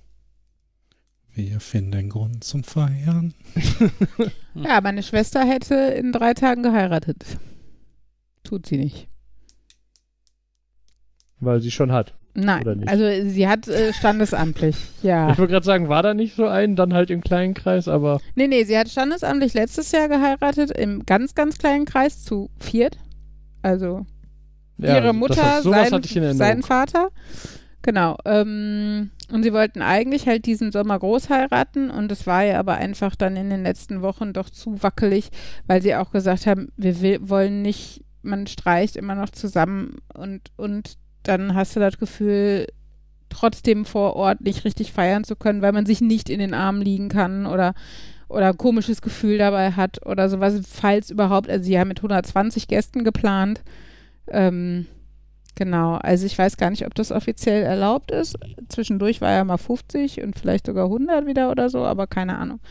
Wir finden Grund zum Feiern. Ja, meine Schwester hätte in drei Tagen geheiratet. Tut sie nicht. Weil sie schon hat. Nein, also sie hat äh, standesamtlich, ja. Ich wollte gerade sagen, war da nicht so ein, dann halt im kleinen Kreis, aber Nee, nee, sie hat standesamtlich letztes Jahr geheiratet, im ganz, ganz kleinen Kreis zu viert. Also ja, ihre Mutter, sein, sein. Vater. Genau. Ähm, und sie wollten eigentlich halt diesen Sommer groß heiraten und es war ja aber einfach dann in den letzten Wochen doch zu wackelig, weil sie auch gesagt haben, wir will, wollen nicht, man streicht immer noch zusammen und, und dann hast du das Gefühl, trotzdem vor Ort nicht richtig feiern zu können, weil man sich nicht in den Armen liegen kann oder oder ein komisches Gefühl dabei hat oder sowas, falls überhaupt, also sie haben mit 120 Gästen geplant. Ähm, genau, also ich weiß gar nicht, ob das offiziell erlaubt ist. Zwischendurch war ja mal 50 und vielleicht sogar 100 wieder oder so, aber keine Ahnung.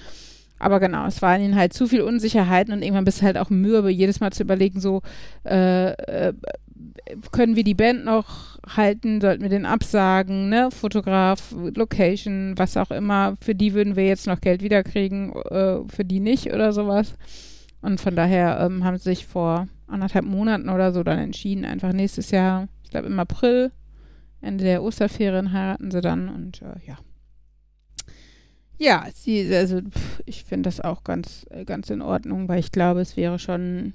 Aber genau, es waren ihnen halt zu viel Unsicherheiten und irgendwann bist du halt auch müde, jedes Mal zu überlegen, so, äh, äh, können wir die Band noch halten, sollten wir den absagen, ne, Fotograf, Location, was auch immer, für die würden wir jetzt noch Geld wiederkriegen, äh, für die nicht oder sowas. Und von daher ähm, haben sie sich vor anderthalb Monaten oder so dann entschieden, einfach nächstes Jahr, ich glaube im April, Ende der Osterferien heiraten sie dann und äh, ja. Ja, sie, also pff, ich finde das auch ganz, äh, ganz in Ordnung, weil ich glaube, es wäre schon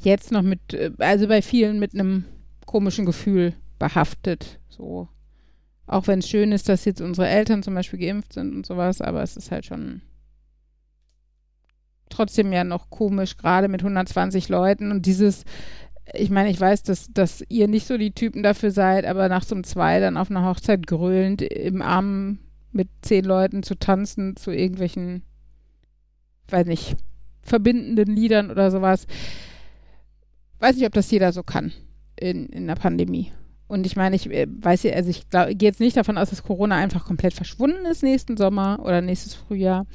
jetzt noch mit, äh, also bei vielen mit einem komischen Gefühl behaftet. So. Auch wenn es schön ist, dass jetzt unsere Eltern zum Beispiel geimpft sind und sowas, aber es ist halt schon trotzdem ja noch komisch, gerade mit 120 Leuten und dieses, ich meine, ich weiß, dass, dass ihr nicht so die Typen dafür seid, aber nach so einem Zwei dann auf einer Hochzeit grölend im Arm mit zehn Leuten zu tanzen zu irgendwelchen, weiß nicht, verbindenden Liedern oder sowas. Weiß nicht, ob das jeder so kann in, in der Pandemie. Und ich meine, ich äh, weiß ja, also ich gehe jetzt nicht davon aus, dass Corona einfach komplett verschwunden ist nächsten Sommer oder nächstes Frühjahr.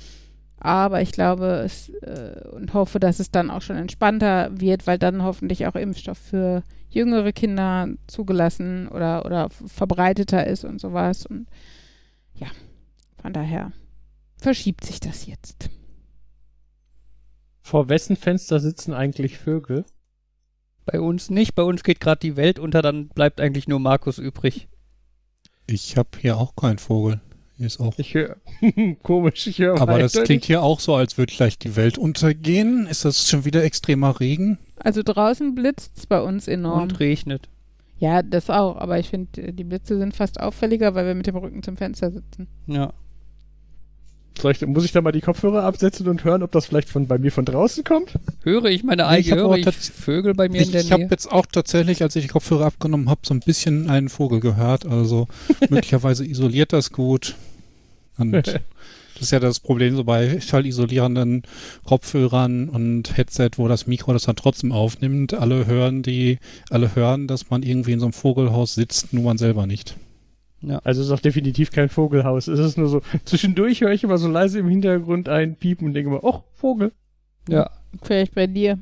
Aber ich glaube es äh, und hoffe, dass es dann auch schon entspannter wird, weil dann hoffentlich auch Impfstoff für jüngere Kinder zugelassen oder, oder verbreiteter ist und sowas. Und ja, von daher verschiebt sich das jetzt. Vor wessen Fenster sitzen eigentlich Vögel? Bei uns nicht. Bei uns geht gerade die Welt unter, dann bleibt eigentlich nur Markus übrig. Ich habe hier auch keinen Vogel. Hier ist auch. Ich höre, komisch, ich höre Aber das klingt nicht. hier auch so, als würde gleich die Welt untergehen. Ist das schon wieder extremer Regen? Also draußen blitzt es bei uns enorm. Und regnet. Ja, das auch, aber ich finde, die Blitze sind fast auffälliger, weil wir mit dem Rücken zum Fenster sitzen. Ja. Soll ich, muss ich da mal die Kopfhörer absetzen und hören, ob das vielleicht von bei mir von draußen kommt? Höre ich meine eigene, höre ich Vögel bei mir in Ich, der ich habe Nähe? jetzt auch tatsächlich, als ich die Kopfhörer abgenommen habe, so ein bisschen einen Vogel gehört. Also möglicherweise isoliert das gut. Und das ist ja das Problem so bei schallisolierenden Kopfhörern und Headset, wo das Mikro das dann trotzdem aufnimmt. Alle hören die, alle hören, dass man irgendwie in so einem Vogelhaus sitzt, nur man selber nicht. Also es ist auch definitiv kein Vogelhaus. Es ist nur so, zwischendurch höre ich immer so leise im Hintergrund ein Piepen und denke immer, oh, Vogel. Ja. Vielleicht bei dir.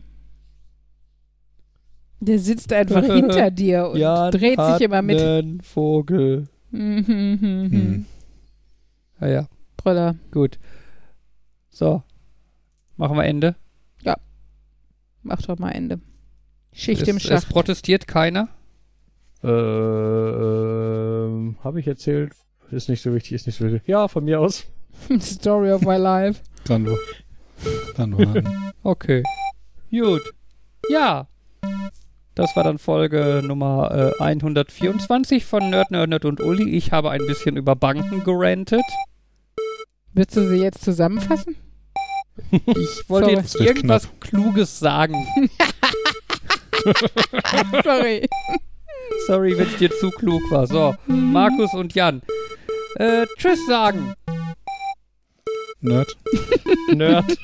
Der sitzt einfach hinter dir und Jan dreht hat sich immer mit. Nen Vogel. Mhm, mhm, mhm. Hm. Ja, ja, Brüller. gut. So. Machen wir Ende. Mach doch mal Ende. Schicht es, im Es Schacht. protestiert keiner. Äh, ähm, habe ich erzählt? Ist nicht so wichtig, ist nicht so wichtig. Ja, von mir aus. Story of my life. Dann, wa- dann warten. Okay. Gut. Ja. Das war dann Folge Nummer äh, 124 von Nerd, Nerd, Nerd und Uli. Ich habe ein bisschen über Banken gerantet. Willst du sie jetzt zusammenfassen? Ich wollte Sorry. jetzt irgendwas Kluges sagen. Sorry. Sorry, wenn es dir zu klug war. So, Markus und Jan. Äh, tschüss sagen. Nerd. Nerd.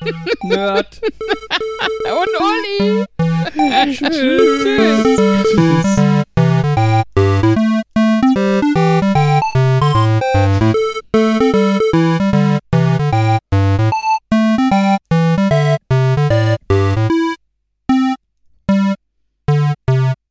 Nerd. Und Uli. tschüss. tschüss. Tschüss.